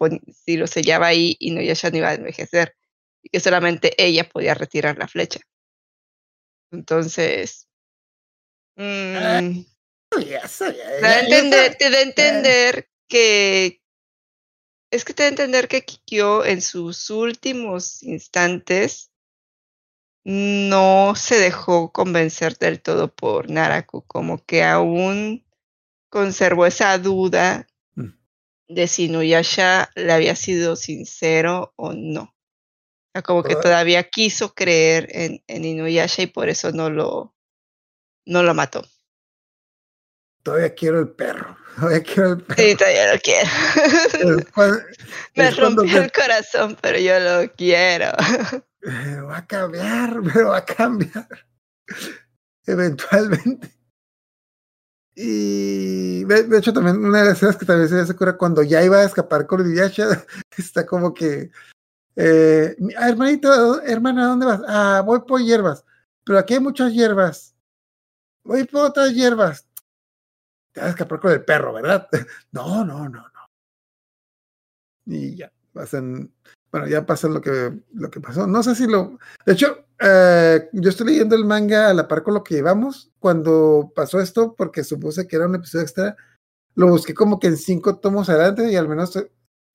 si lo sellaba ahí, Inuyasha no iba a envejecer y que solamente ella podía retirar la flecha. Entonces, mmm, te da a entender, te da a entender que es que te da a entender que Kikyo en sus últimos instantes no se dejó convencer del todo por Naraku, como que aún conservó esa duda mm. de si Nuyasha le había sido sincero o no. como que todavía quiso creer en, en, Inuyasha y por eso no lo, no lo mató. Todavía quiero el perro. *laughs* Todavía quiero el perro. Sí, todavía lo quiero. *laughs* Me rompió el corazón, pero yo lo quiero. Eh, va a cambiar, *laughs* pero va a cambiar. Eventualmente. Y de, hecho también una de las escenas que también se me ocurre cuando ya iba a escapar con Inuyasha, *laughs* está como que, eh, hermanito, hermana, ¿dónde vas? Ah, voy por hierbas, pero aquí hay muchas hierbas. Voy por otras hierbas. Te vas a escapar con el perro, ¿verdad? *laughs* No, no, no, no. Y ya, pasan bueno, ya pasa lo que, lo que pasó. No sé si lo. De hecho, eh, yo estoy leyendo el manga a la par con lo que llevamos. Cuando pasó esto, porque supuse que era un episodio extra, lo busqué como que en cinco tomos adelante y al menos.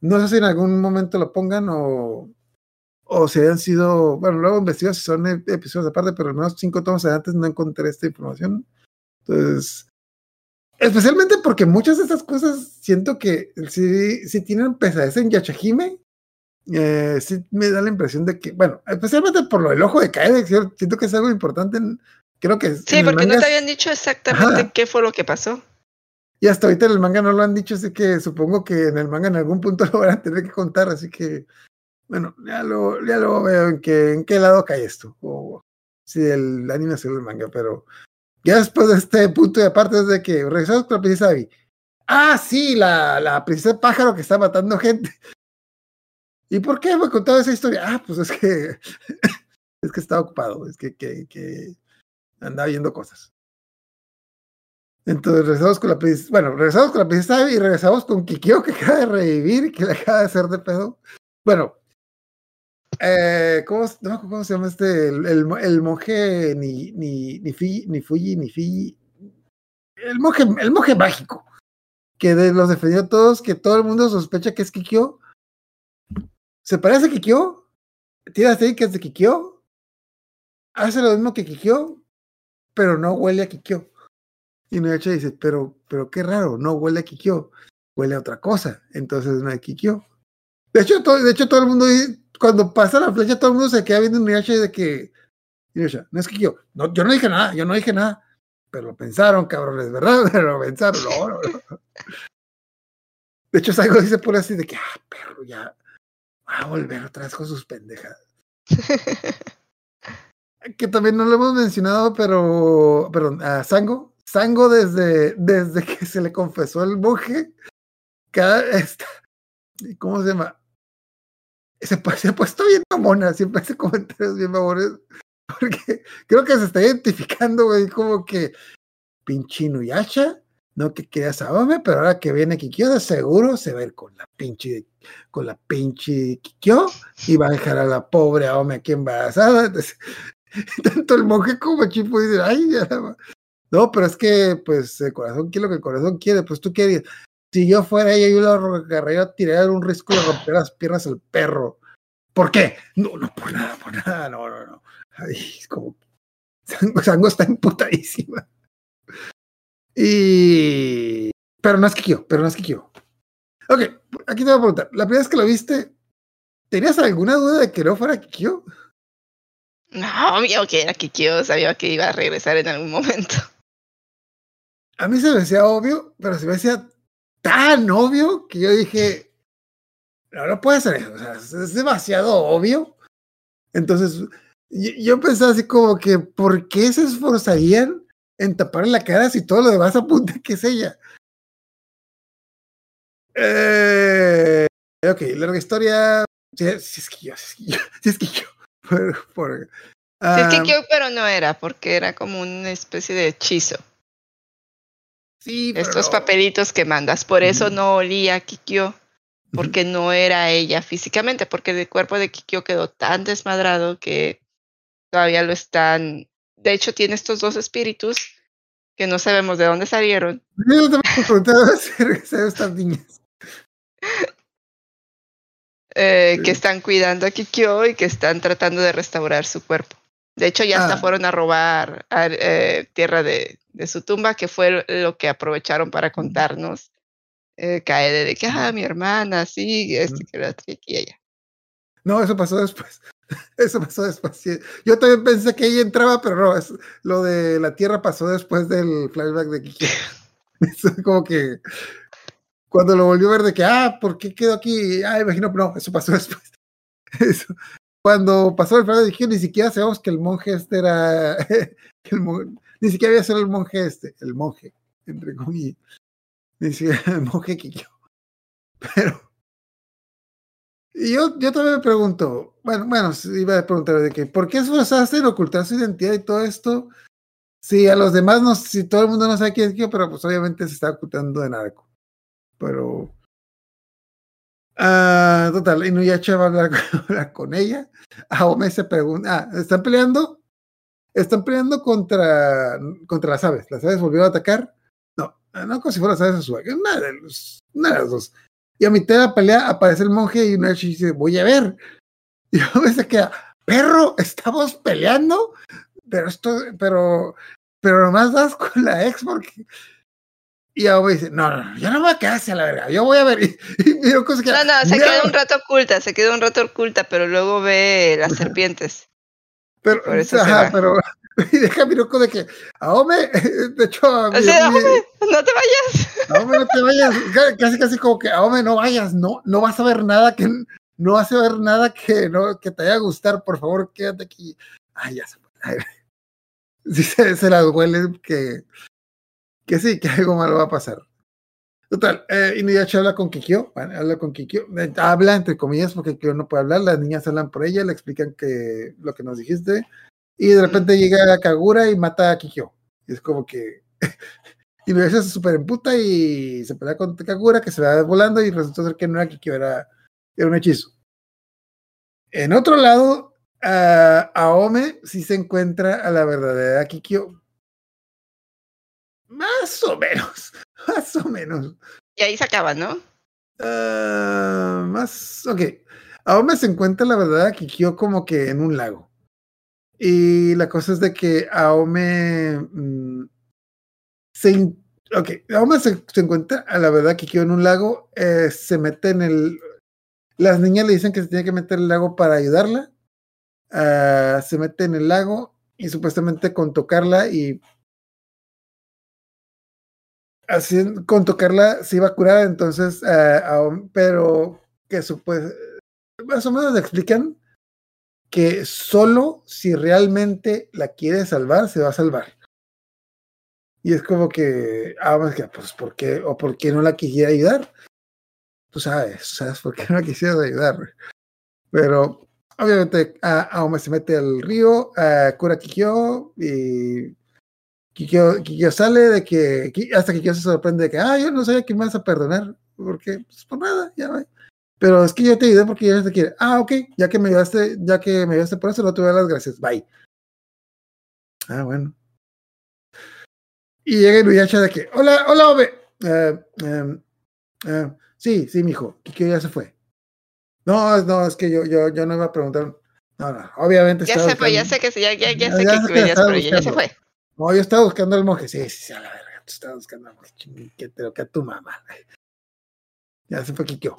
No sé si en algún momento lo pongan o. O si han sido. Bueno, luego investigo si son episodios aparte, pero al menos cinco tomos adelante no encontré esta información. Entonces. Especialmente porque muchas de estas cosas siento que si, si tienen pesadez en Yachahime, eh, sí me da la impresión de que, bueno, especialmente por lo del ojo de caer, siento que es algo importante. creo que. Sí, porque no te habían dicho exactamente qué fue lo que pasó. Y hasta ahorita en el manga no lo han dicho, así que supongo que en el manga en algún punto *laughs* lo van a tener que contar, así que, bueno, ya lo, ya lo veo en, que, en qué lado cae esto, o si el anime o el manga, pero ya después de este punto y aparte es de que regresamos con la princesa Abby. Ah, sí, la, la princesa pájaro que está matando gente. ¿Y por qué me contaba esa historia? Ah, pues es que *laughs* es que estaba ocupado, es que, que, andaba viendo cosas. Entonces regresamos con la bueno, regresamos con la princesa y regresamos con Kikyo que acaba de revivir que le acaba de hacer de pedo. Bueno, eh, ¿cómo, ¿cómo se llama este? El, el, monje ni, ni, ni, Fuji, ni Fuji, ni Fiji. El monje, el monje mágico, que de, los defendió a todos, que todo el mundo sospecha que es Kikyo ¿Se parece a Kikyo? Tira es de Kikyo. Hace lo mismo que Kikyo, pero no huele a Kikyo. Y Inuyasha dice, pero, pero qué raro, no huele a Kikyo, huele a otra cosa. Entonces no es Kikyo. De hecho, todo, de hecho, todo el mundo, cuando pasa la flecha, todo el mundo se queda viendo Inuyasha de que, Inuyasha, no es Kikyo. No, yo no dije nada, yo no dije nada. Pero lo pensaron, cabrones, ¿verdad? *laughs* Pero lo pensaron, no. De hecho, Saigo dice por así de que, ah, perro, ya va a volver otra vez con sus pendejadas. *laughs* que también no lo hemos mencionado, pero, perdón, a Sango. Sango desde, desde que se le confesó el monje, cada, esta, ¿cómo se llama? Se, pa- se ha puesto bien mamona, siempre hace comentarios bien mamones, porque creo que se está identificando, güey, como que pinche Inuyasha, no que quería Saome, pero ahora que viene Kikyo, de seguro se va a ir con la pinche, con la pinche Kikyo y va a dejar a la pobre Aome aquí embarazada. Entonces, *laughs* tanto el monje como Chipo dicen, ay, ya la va". No, pero es que, pues, el corazón quiere lo que el corazón quiere, pues tú querías. Si yo fuera ella, yo lo agarraría, tiraría un risco y le rompería las piernas al perro. ¿Por qué? No, no, por nada, por nada, no, no, no. Ay, es como. *laughs* Sango está emputadísima. Y. Pero no es Kikyo, pero no es Kikyo. Ok, aquí te voy a preguntar. La primera vez que lo viste, ¿tenías alguna duda de que no fuera Kikyo? No, obvio que era Kikyo, sabía que iba a regresar en algún momento. A mí se me decía obvio, pero se me decía tan obvio que yo dije, no, no puede ser eso, o sea, es, es demasiado obvio. Entonces, yo, yo pensaba así como que, ¿por qué se esforzarían en taparle la cara si todo lo demás apunta que es ella? Eh, ok, larga historia. Si, si es que yo, si es que yo, *laughs* si que. *laughs* Por, por, Sí, es ah, Kikyo, pero no era, porque era como una especie de hechizo. sí, Estos no. papelitos que mandas. Por eso no olía a Kikyo, porque no era ella físicamente, porque el cuerpo de Kikyo quedó tan desmadrado que todavía lo están. De hecho, tiene estos dos espíritus que no sabemos de dónde salieron. Yo también me preguntaba acerca de estas niñas. eh, Sí. que están cuidando a Kikyo y que están tratando de restaurar su cuerpo. De hecho, ya hasta Ah. fueron a robar a- eh, tierra de, de su tumba, que fue lo que aprovecharon para contarnos. Eh, Kaede de que, ah, mi hermana, sí, esto, que otro, y aquí y allá. No, eso pasó después. *laughs* Eso pasó después. Yo también pensé que ella entraba, pero no, es- lo de la tierra pasó después del flashback de Kiki. Eso *laughs* es como que cuando lo volvió a ver de que, ah, ¿por qué quedó aquí? Ah, imagino, no, eso pasó *laughs* después. Eso. Cuando pasó el flashback de Kiki, ni siquiera sabemos que el monje este era, el mon- ni siquiera había sido el monje este, el monje, entre comillas. Ni siquiera el monje Kikyo. Pero y yo, yo también me pregunto, bueno, bueno, iba a preguntar de que, ¿por qué esforzaste en ocultar su identidad y todo esto? Si a los demás, no, si todo el mundo no sabe quién es quién, pero pues obviamente se está ocultando de narco. Pero. Ah, total, Inuyasha va a hablar *laughs* con, hablar con ella. Aome se pregunta, ah, ¿están peleando? Están peleando contra, contra las aves. ¿Las aves volvieron a atacar? No, no como si fueran las aves Azuzaki, una de, los, una de las dos. Y a mitad de la pelea aparece el monje y Inuyasha dice, voy a ver. *laughs* Y Aome se queda, perro, estamos peleando, pero esto, pero, pero nomás das con la ex porque... Y Aome dice, no, no, no, yo no me voy a quedar hacia la verga, yo voy a ver. *laughs* Y, y se queda, No, no, se "No". quedó un rato oculta, se quedó un rato oculta, pero luego ve las serpientes. Pero, Por eso ajá, pero *laughs* y deja a Miroko de que Aome, *laughs* de hecho, a O sea, mi- Aome, no te vayas. *laughs* Aome, no te vayas, ca- casi casi como que Aome, no vayas, no, no vas a ver nada que no vas a ver nada que no que te vaya a gustar, por favor, quédate aquí. Ay, ya se sí se, se las huele que que sí, que algo malo va a pasar. Total, eh, Inuyasha habla con Kikyo, bueno, habla con Kikyo, eh, habla entre comillas porque Kikyo no puede hablar, las niñas hablan por ella, le explican que lo que nos dijiste, y de repente llega Kagura y mata a Kikyo. Y es como que *laughs* Inuyasha se super emputa y se pelea con Kagura, que se va volando, y resultó ser que no era Kikyo, era, era un hechizo. En otro lado, a Aome sí se encuentra a la verdadera Kikyo. Más o menos, *laughs* más o menos. Y ahí se acaba, ¿no? Ah, más, ok. Aome se encuentra la verdad Kikyo como que en un lago. Y la cosa es de que Aome mm, se, in- ok, Aoma se, encuentra a la verdad que quedó en un lago, eh, se mete en el, las niñas le dicen que se tiene que meter en el lago para ayudarla, ah, se mete en el lago y supuestamente con tocarla y así con tocarla se iba a curar, entonces, ah, Aom- pero que supue- más o menos le explican que solo si realmente la quiere salvar, se va a salvar. Y es como que, ah, pues, ¿por qué? ¿O por qué no la quisiera ayudar? Tú sabes, ¿sabes por qué no la quisiera ayudar? Pero, obviamente, a Aoma se mete al río, a cura Kikyo, y Kikyo, Kikyo sale de que, hasta Kikyo se sorprende de que, ah, yo no sabía que me vas a perdonar, porque, pues, por nada, ya va. Pero es que yo te ayudé porque ya te quiere. Ah, ok, ya que me ayudaste, ya que me ayudaste por eso, no te voy a dar las gracias. Bye. Ah, bueno. Y llega Inuyasha de que, hola, hola, Obe. Eh, em, eh, sí, sí, mijo, Kikyo ya se fue. No, no, es que yo, yo, yo no iba a preguntar. No, no, obviamente Ya se fue, ya sé que sí, ya, ya, ya Ya- sé ya que sé que por ella, ya se fue. No, yo estaba buscando al monje. Sí, sí, sí, a la verga. Tú estabas buscando al monje. Que te lo que a tu mamá. Ya se fue Kikyo.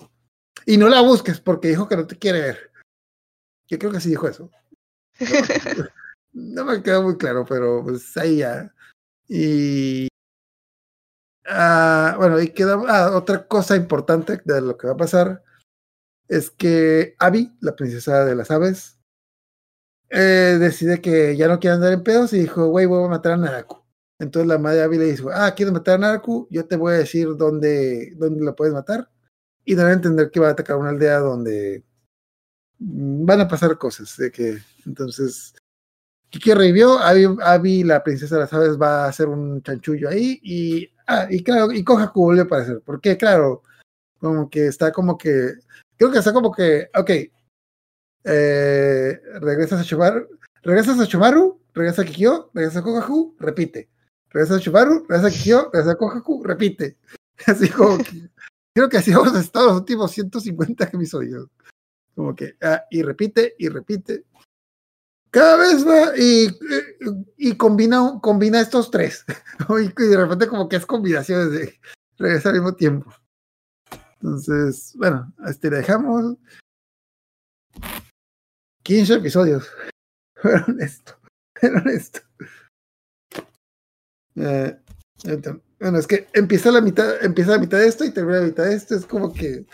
Y no la busques porque dijo que no te quiere ver. Yo creo que sí dijo eso. No, *laughs* me queda muy claro, pero pues ahí ya. Y. ah, bueno, y queda ah, otra cosa importante de lo que va a pasar. Es que Abby, la princesa de las aves, eh, decide que ya no quiere andar en pedos y dijo, güey, voy a matar a Naraku. Entonces la madre Abby le dijo, ah, ¿quieres matar a Naraku? Yo te voy a decir dónde, dónde la puedes matar. Y dan a entender que va a atacar una aldea donde van a pasar cosas. De que, entonces, Kiki revivió, Abby, Abby, la princesa de las aves, va a hacer un chanchullo ahí. Y, ah, y claro, y Kohaku vuelve a aparecer. Porque, claro, como que está como que, creo que está como que, ok, eh, regresas a Shomaru, regresas a Shomaru, regresa a Kikyo, regresa a Kohaku, repite. Regresa a Shomaru, regresa a Kikyo, regresa a Kohaku, repite. *laughs* Así como que, creo que así hemos estado los últimos 150 episodios. Como que, ah, y repite, y repite. Cada vez va y, y combina, combina estos tres. *laughs* y de repente como que es combinaciones de regresar al mismo tiempo. Entonces, bueno, este dejamos 15 episodios. *laughs* Fueron esto. *laughs* Fueron esto. Eh, ent- bueno, es que empieza la mitad, empieza la mitad de esto y termina la mitad de esto. Es como que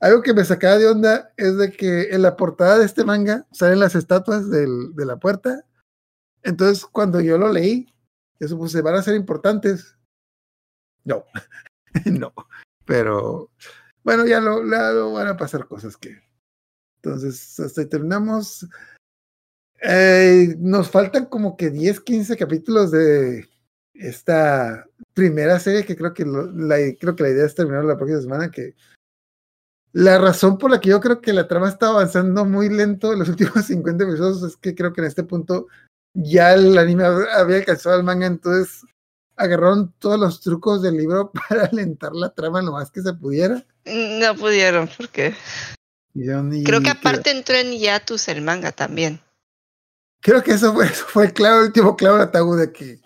algo que me sacaba de onda es de que en la portada de este manga salen las estatuas del- de la puerta. Entonces, cuando yo lo leí, yo supuse, van a ser importantes. No, *laughs* no. Pero bueno, ya lo, lo van a pasar cosas que. Entonces, hasta ahí terminamos. Eh, nos faltan como que 10, 15 capítulos de esta primera serie que creo que lo- la, creo que la idea es terminar la próxima semana. Que la razón por la que yo creo que la trama está avanzando muy lento en los *laughs* últimos 50 episodios es que creo que en este punto ya el anime hab- había alcanzado al manga, entonces agarraron todos los trucos del libro *laughs* para alentar la trama lo más que se pudiera. No pudieron, yo ni- creo que que- aparte entró en hiatus el manga también. Creo que eso fue, eso *laughs* fue el clavo, el último clavo del ataúd de que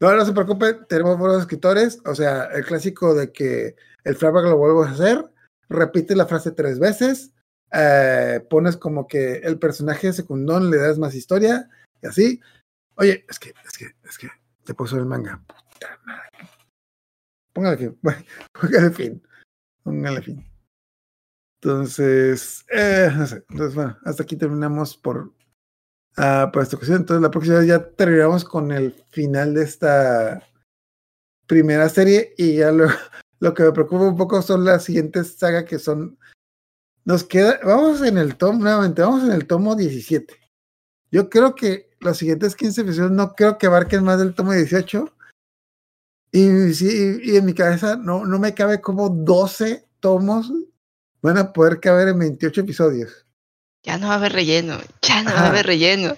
no, no se preocupe, tenemos buenos escritores, o sea, el clásico de que el flashback lo vuelvo a hacer, repite la frase tres veces, eh, pones como que el personaje secundón le das más historia y así. Oye, es que, es que, es que te puso el manga. Puta madre. Póngale fin, *laughs* póngale fin, póngale fin. Entonces, eh, no sé, entonces bueno, hasta aquí terminamos por por esta ocasión. Entonces, la próxima vez ya terminamos con el final de esta primera serie y ya lo, *laughs* lo que me preocupa un poco son las siguientes sagas que son. Nos queda, vamos en el tomo, nuevamente, vamos en el tomo 17. Yo creo que los siguientes 15 episodios no creo que abarquen más del tomo 18. Y, sí, y en mi cabeza no, no me cabe como 12 tomos van a poder caber en 28 episodios. Ya no va a haber relleno, ya no va a haber relleno.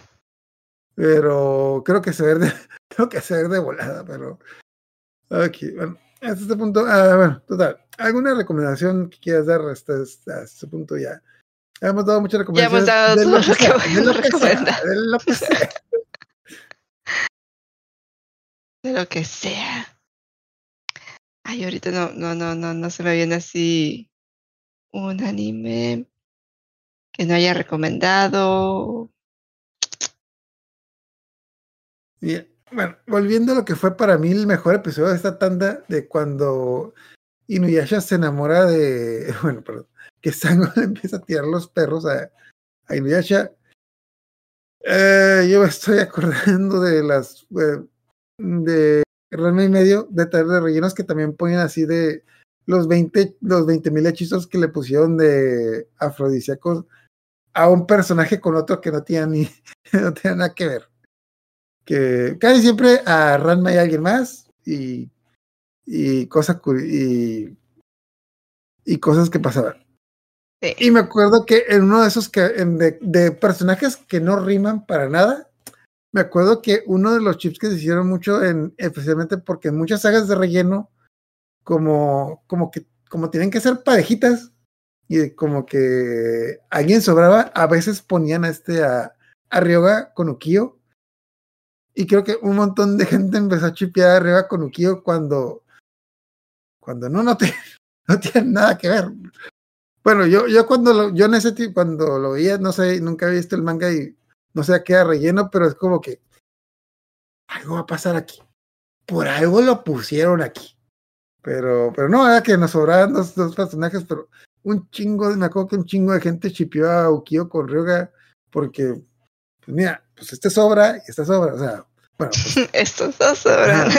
pero creo que se ve de, *laughs* creo que se ve de volada, pero ok, bueno, hasta este punto, ah, bueno, total, ¿alguna recomendación que quieras dar hasta, este- hasta este punto ya? Hemos dado muchas Ya hemos recomendaciones. dado todo lo que podemos recomendar. de lo que sea. *laughs* De lo que sea. Ay, ahorita no, no, no, no, no se me viene así un anime que no haya recomendado. Y, bueno, volviendo a lo que fue para mí el mejor episodio de esta tanda, de cuando Inuyasha se enamora de. *laughs* Bueno, perdón. Que Sango *laughs* empieza a tirar los perros a, Inuyasha. Eh, yo me estoy acordando de las. de Ranma y medio, de taller de rellenos que también ponen así de los 20 los 20 mil hechizos que le pusieron de afrodisíacos a un personaje con otro que no tenía ni *laughs* no tenía nada que ver. Que casi siempre a Ranma y a alguien más y, y cosas y, y cosas que pasaban. Sí. Y me acuerdo que en uno de esos que, en de, de personajes que no riman para nada, me acuerdo que uno de los chips que se hicieron mucho, en, especialmente porque en muchas sagas de relleno, como, como que como tienen que ser parejitas y como que alguien sobraba, a veces ponían a este a, a Ryoga con Ukio. Y creo que un montón de gente empezó a chipear a Ryoga con Ukio cuando, cuando no, no, te, *laughs* no tienen nada que ver. Bueno, yo, yo cuando lo, yo en ese tipo, cuando lo veía, no sé, nunca había visto el manga y no sé a qué relleno, pero es como que algo va a pasar aquí. Por algo lo pusieron aquí. Pero, pero no, era que nos sobraban dos, dos personajes, pero un chingo, de- me acuerdo que un chingo de gente chipió a Ukio con porque, pues mira, pues este sobra y este sobra, o sea, bueno, pues, *laughs* Estos dos sobran.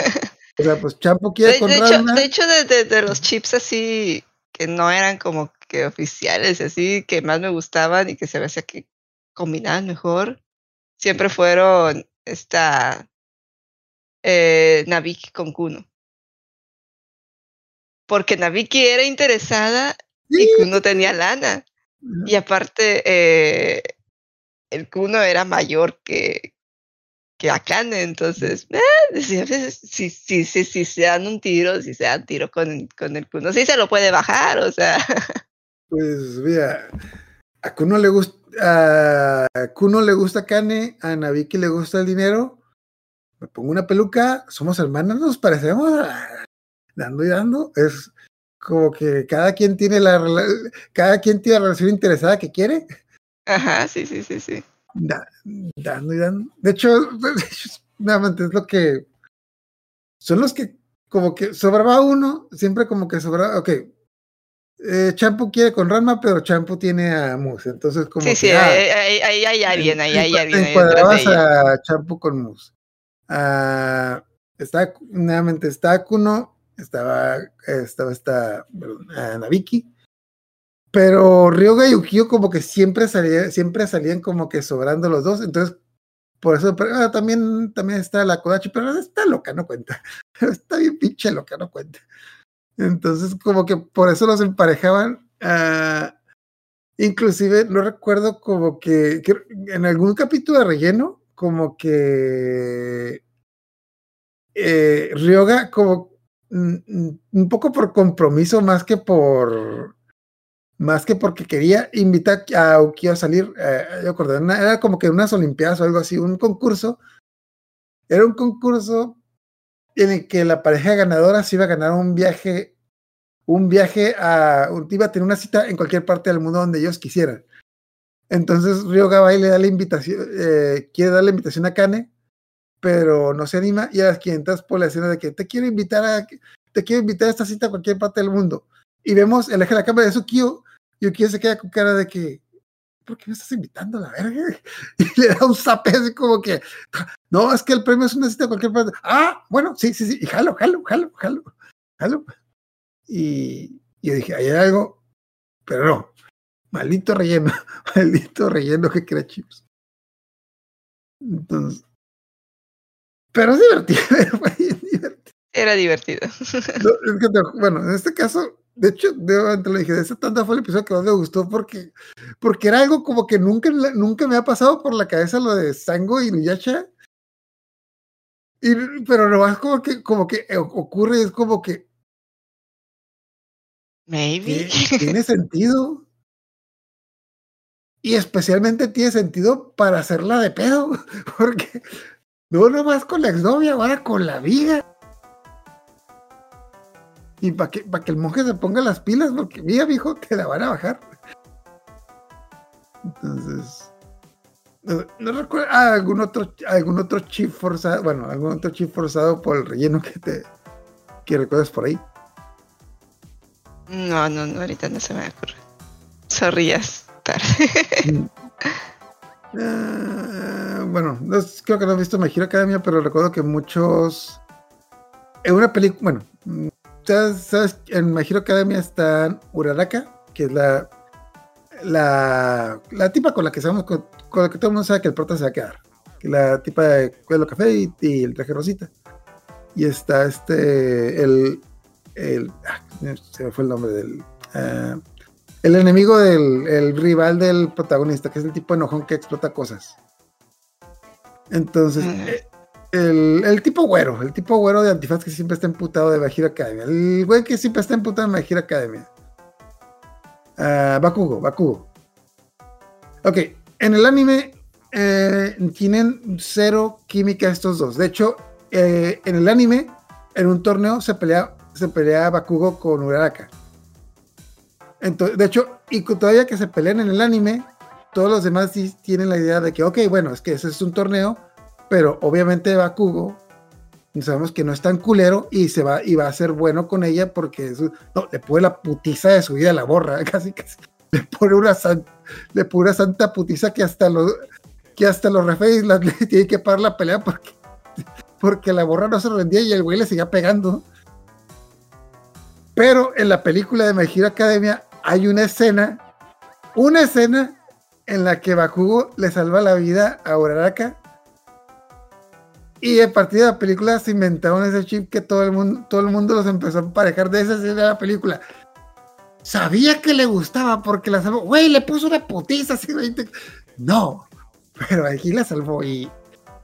O sea, pues Champo De, quiere con de hecho, de, hecho de, los chips así que no eran como que oficiales, así que más me gustaban y que se me hacía que combinaban mejor, siempre fueron esta eh, Nabiki con Kuno. Porque Nabiki era interesada y. Kuno tenía lana. Y aparte, eh, el Kuno era mayor que, que Akane, entonces, eh, si, si, si, si se dan un tiro, si se dan tiro con, con el Kuno, sí se lo puede bajar, o sea, *laughs* Pues mira, a Kuno le gusta, a Kuno le gusta Kane, a Nabiki le gusta el dinero. Me pongo una peluca, somos hermanos, nos parecemos, ah, dando y dando. Es como que cada quien tiene la cada quien tiene la relación interesada que quiere, ajá, sí, sí, sí, sí. da- dando y dando. De hecho, *laughs* nuevamente es lo que son los que como que sobraba uno, siempre como que sobraba, ok. Eh, Champu quiere con Ranma, pero Champu tiene a Mus, entonces como Sí, que, sí, ah, ahí, ahí- ahí hay alguien, ahí hay alguien. Encuadrabas a Champu con Mus. Ah, está, nuevamente está Kuno, estaba, estaba esta, perdón. Pero Ryoga y Ukio como que siempre salían, siempre salían como que sobrando los dos. Entonces, por eso pero, ah, también, también está la Kodachi, pero está loca, no cuenta. *laughs* Está bien pinche loca, no cuenta. Entonces, como que por eso los emparejaban. ah, inclusive, no recuerdo como que, en algún capítulo de relleno, como que eh, Ryoga como un poco por compromiso más que por más que porque quería invitar a Ukio a salir, eh, yo acordé, era como que unas olimpiadas o algo así, un concurso, era un concurso en el que la pareja ganadora se iba a ganar un viaje, un viaje a, iba a tener una cita en cualquier parte del mundo donde ellos quisieran. Entonces Ryoga va y le da la invitación, eh, quiere dar la invitación a Kane, pero no se anima y a las 500 por la escena de que te quiero invitar a, te quiero invitar a esta cita a cualquier parte del mundo. Y vemos el eje de la cámara de Sukio y Ukio se queda con cara de que, ¿por qué me estás invitando a la verga? *laughs* Y le da un zape así como que, no, es que el premio es una cita a cualquier parte. Ah, bueno, sí, sí, sí, y jalo, jalo, jalo, jalo, jalo. Y, y yo dije, hay algo, pero no, maldito relleno, *laughs* maldito relleno que crea chips. Entonces, pero es divertido, *laughs* divertido. Era divertido. *laughs* No, es que bueno, en este caso, de hecho, de, te lo dije, de ese tanta fue el episodio que más me gustó porque, porque era algo como que nunca, nunca me ha pasado por la cabeza lo de Sango y Nuyacha. Y, pero nomás como que, como que ocurre, es como que Maybe. ¿Tie- *laughs* tiene sentido. Y especialmente tiene sentido para hacerla de pedo, porque no nomás con la exnovia, ahora con la amiga. Y para que, para que el monje se ponga las pilas, porque mira, viejo, te la van a bajar. Entonces. No, no recuerdo ah, algún otro algún otro chip forzado, bueno, algún otro chip forzado por el relleno que te que recuerdas por ahí. No, no, no, ahorita no se me ocurre. Sorrías tarde. *laughs* Ah, bueno, no, creo que no he visto My Academia, pero recuerdo que muchos. En una película. Bueno, ¿sabes, sabes? En My Hero Academia está Uraraka, que es la. La, la tipa con la que sabemos, con, la que todo el mundo sabe que el prota se va a quedar. Que la tipa de cuello café y, el traje rosita. Y está este. El. el ah, se me fue el nombre del. ah, el enemigo del el rival del protagonista, que es el tipo enojón que explota cosas. Entonces, Mm. eh, el, el tipo güero, el tipo güero de antifaz que siempre está emputado de Hero Academia. El güey que siempre está emputado de Hero Academia. Ah, Bakugo, Bakugo. Ok, en el anime eh, tienen cero química estos dos. De hecho, eh, en el anime, en un torneo se pelea, se pelea Bakugo con Uraraka. Entonces, de hecho, y todavía que se pelean en el anime, todos los demás sí tienen la idea de que, ok, bueno, es que ese es un torneo, pero obviamente Bakugo sabemos que no es tan culero y se va y va a ser bueno con ella porque no, le pone la putiza de su vida a la borra, *laughs* casi casi le pone una san- le santa putiza que hasta los que hasta los la- *laughs* le tienen que parar la pelea porque porque la borra no se rendía y el güey le seguía pegando. Pero en la película de My Hero Academia hay una escena, una escena en la que Bakugo le salva la vida a Uraraka. Y a partir de la película se inventaron ese chip que todo el mundo, todo el mundo los empezó a emparejar de esa escena de la película. Sabía que le gustaba porque la salvó. Güey, le puso una putiza así. güey, te- No, pero aquí la salvó. Y,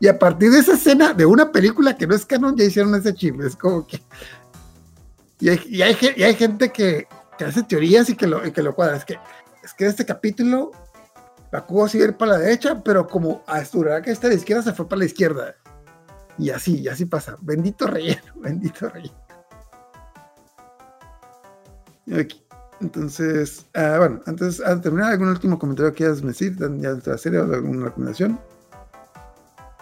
y a partir de esa escena de una película que no es canon, ya hicieron ese chip. Es como que. Y hay, y hay gente que, que hace teorías y que lo, y que lo cuadra. Es que, es que este capítulo, Bakugo sigue para la derecha, pero como a que está a la izquierda, se fue para la izquierda. Y así, y así pasa. Bendito relleno, *laughs* bendito relleno. Aquí, Entonces, ah, bueno, antes de terminar, ¿algún último comentario que quieras decir ya de la serie o alguna recomendación?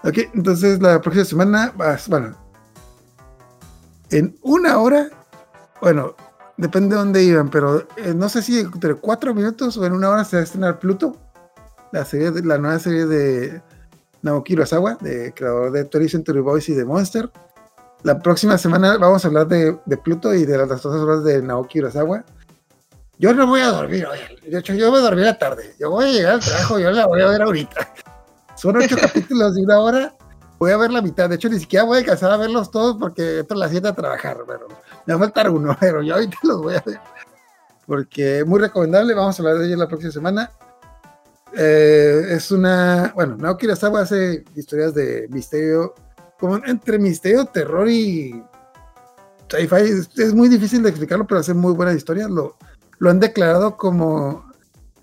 Ok, entonces la próxima semana, vas- bueno, en una hora, bueno, depende de dónde iban, pero eh, no sé si entre cuatro minutos o en una hora se va a estrenar Pluto, la, serie de- la nueva serie de Naoki Urasawa, de creador de 20th Century Boys y de Monster. La próxima semana vamos a hablar de, de Pluto y de las otras obras de Naoki Urasawa. Yo no voy a dormir hoy. De hecho, yo voy a dormir la tarde. Yo voy a llegar al trabajo, yo la voy a ver ahorita. *laughs* Son ocho capítulos de una hora. Voy a ver la mitad. De hecho, ni siquiera voy a alcanzar a verlos todos porque entro a las 7 a trabajar. Pero me va a faltar uno, *laughs* pero yo ahorita los voy a ver. Porque es muy recomendable. Vamos a hablar de ello la próxima semana. Eh, es una. Bueno, Naoki Urasawa hace historias de misterio. Como entre misterio, terror y. sci-fi. Es, es muy difícil de explicarlo, pero hace muy buenas historias. Lo, lo han declarado como.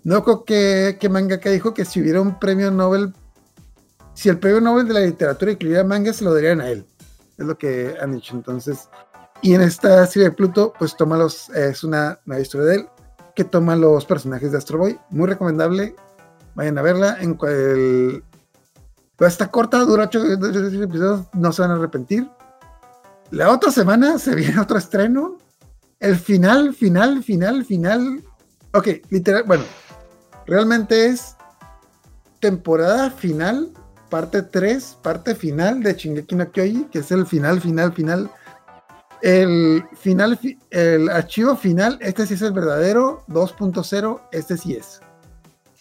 No creo que, que mangaka dijo que si hubiera un premio Nobel, si el premio Nobel de la literatura incluyera manga, se lo darían a él. Es lo que han dicho. Entonces, y en esta serie de Pluto, pues toma los, es una nueva historia de él que toma los personajes de Astro Boy. Muy recomendable. Vayan a verla. En cual, pues está corta, dura 8 episodios, no se van a arrepentir. La otra semana se viene otro estreno. El final, final, final, final. Ok, literal, bueno, realmente es temporada final, parte 3, parte final de Shingeki no Kyoji, que es el final, final, final. El final, fi- el archivo final, este sí es el verdadero, 2.0, este sí es.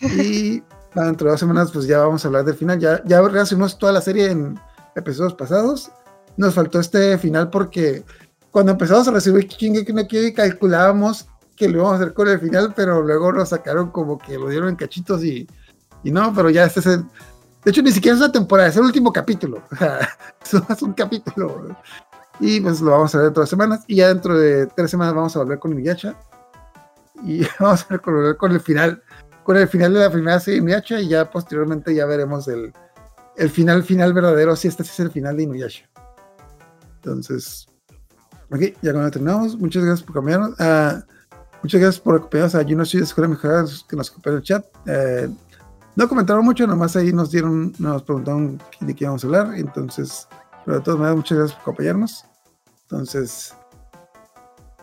Y *laughs* bueno, dentro de dos semanas, pues ya vamos a hablar del final. Ya, ya resumimos toda la serie en episodios pasados. Nos faltó este final porque cuando empezamos a recibir Shingeki no Kyoji calculábamos que lo íbamos a hacer con el final, pero luego nos sacaron como que lo dieron en cachitos y, y no, pero ya este es el, de hecho ni siquiera es una temporada, es el último capítulo, o sea, eso es un capítulo y pues lo vamos a ver dentro de dos semanas y ya dentro de tres semanas vamos a volver con Miyacha y *laughs* vamos a volver con el final, con el final de la primera serie de Miyacha y ya posteriormente ya veremos el, el final final verdadero, si este es el final de Inuyasha. Entonces, Ok, ya cuando terminamos, muchas gracias por acompañarnos. Ah, muchas gracias por acompañarnos a Juno de Escuela Mejorada que nos acompañó el chat. Eh, no comentaron mucho, nomás ahí nos dieron, nos preguntaron de qué íbamos a hablar. Entonces, pero de todas maneras, muchas gracias por acompañarnos. Entonces,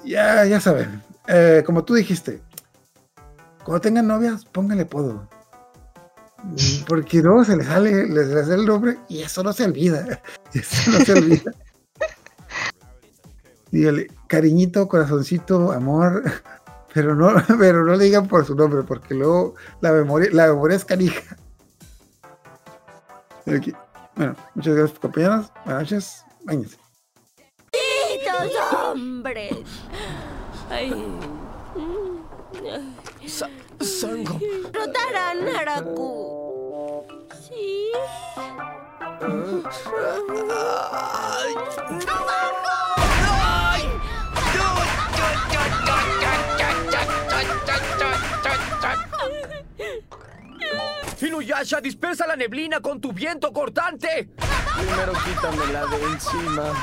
ya, ya saben. Eh, como tú dijiste, cuando tengan novias, pónganle podo. Porque luego se les sale, les sale el nombre y eso no se olvida. *laughs* Eso no se olvida. Dígale, cariñito, corazoncito, amor, *laughs* pero no, *laughs* pero no le digan por su nombre, porque luego la memoria, la memoria es canija. Bueno, muchas gracias por acompañarnos. Buenas noches. Báñense. ¡Malditos hombres! Ay. Sa- Sango. Rotarán Naraku. Sí. Inuyasha, dispersa la neblina con tu viento cortante. Primero quítamela de encima.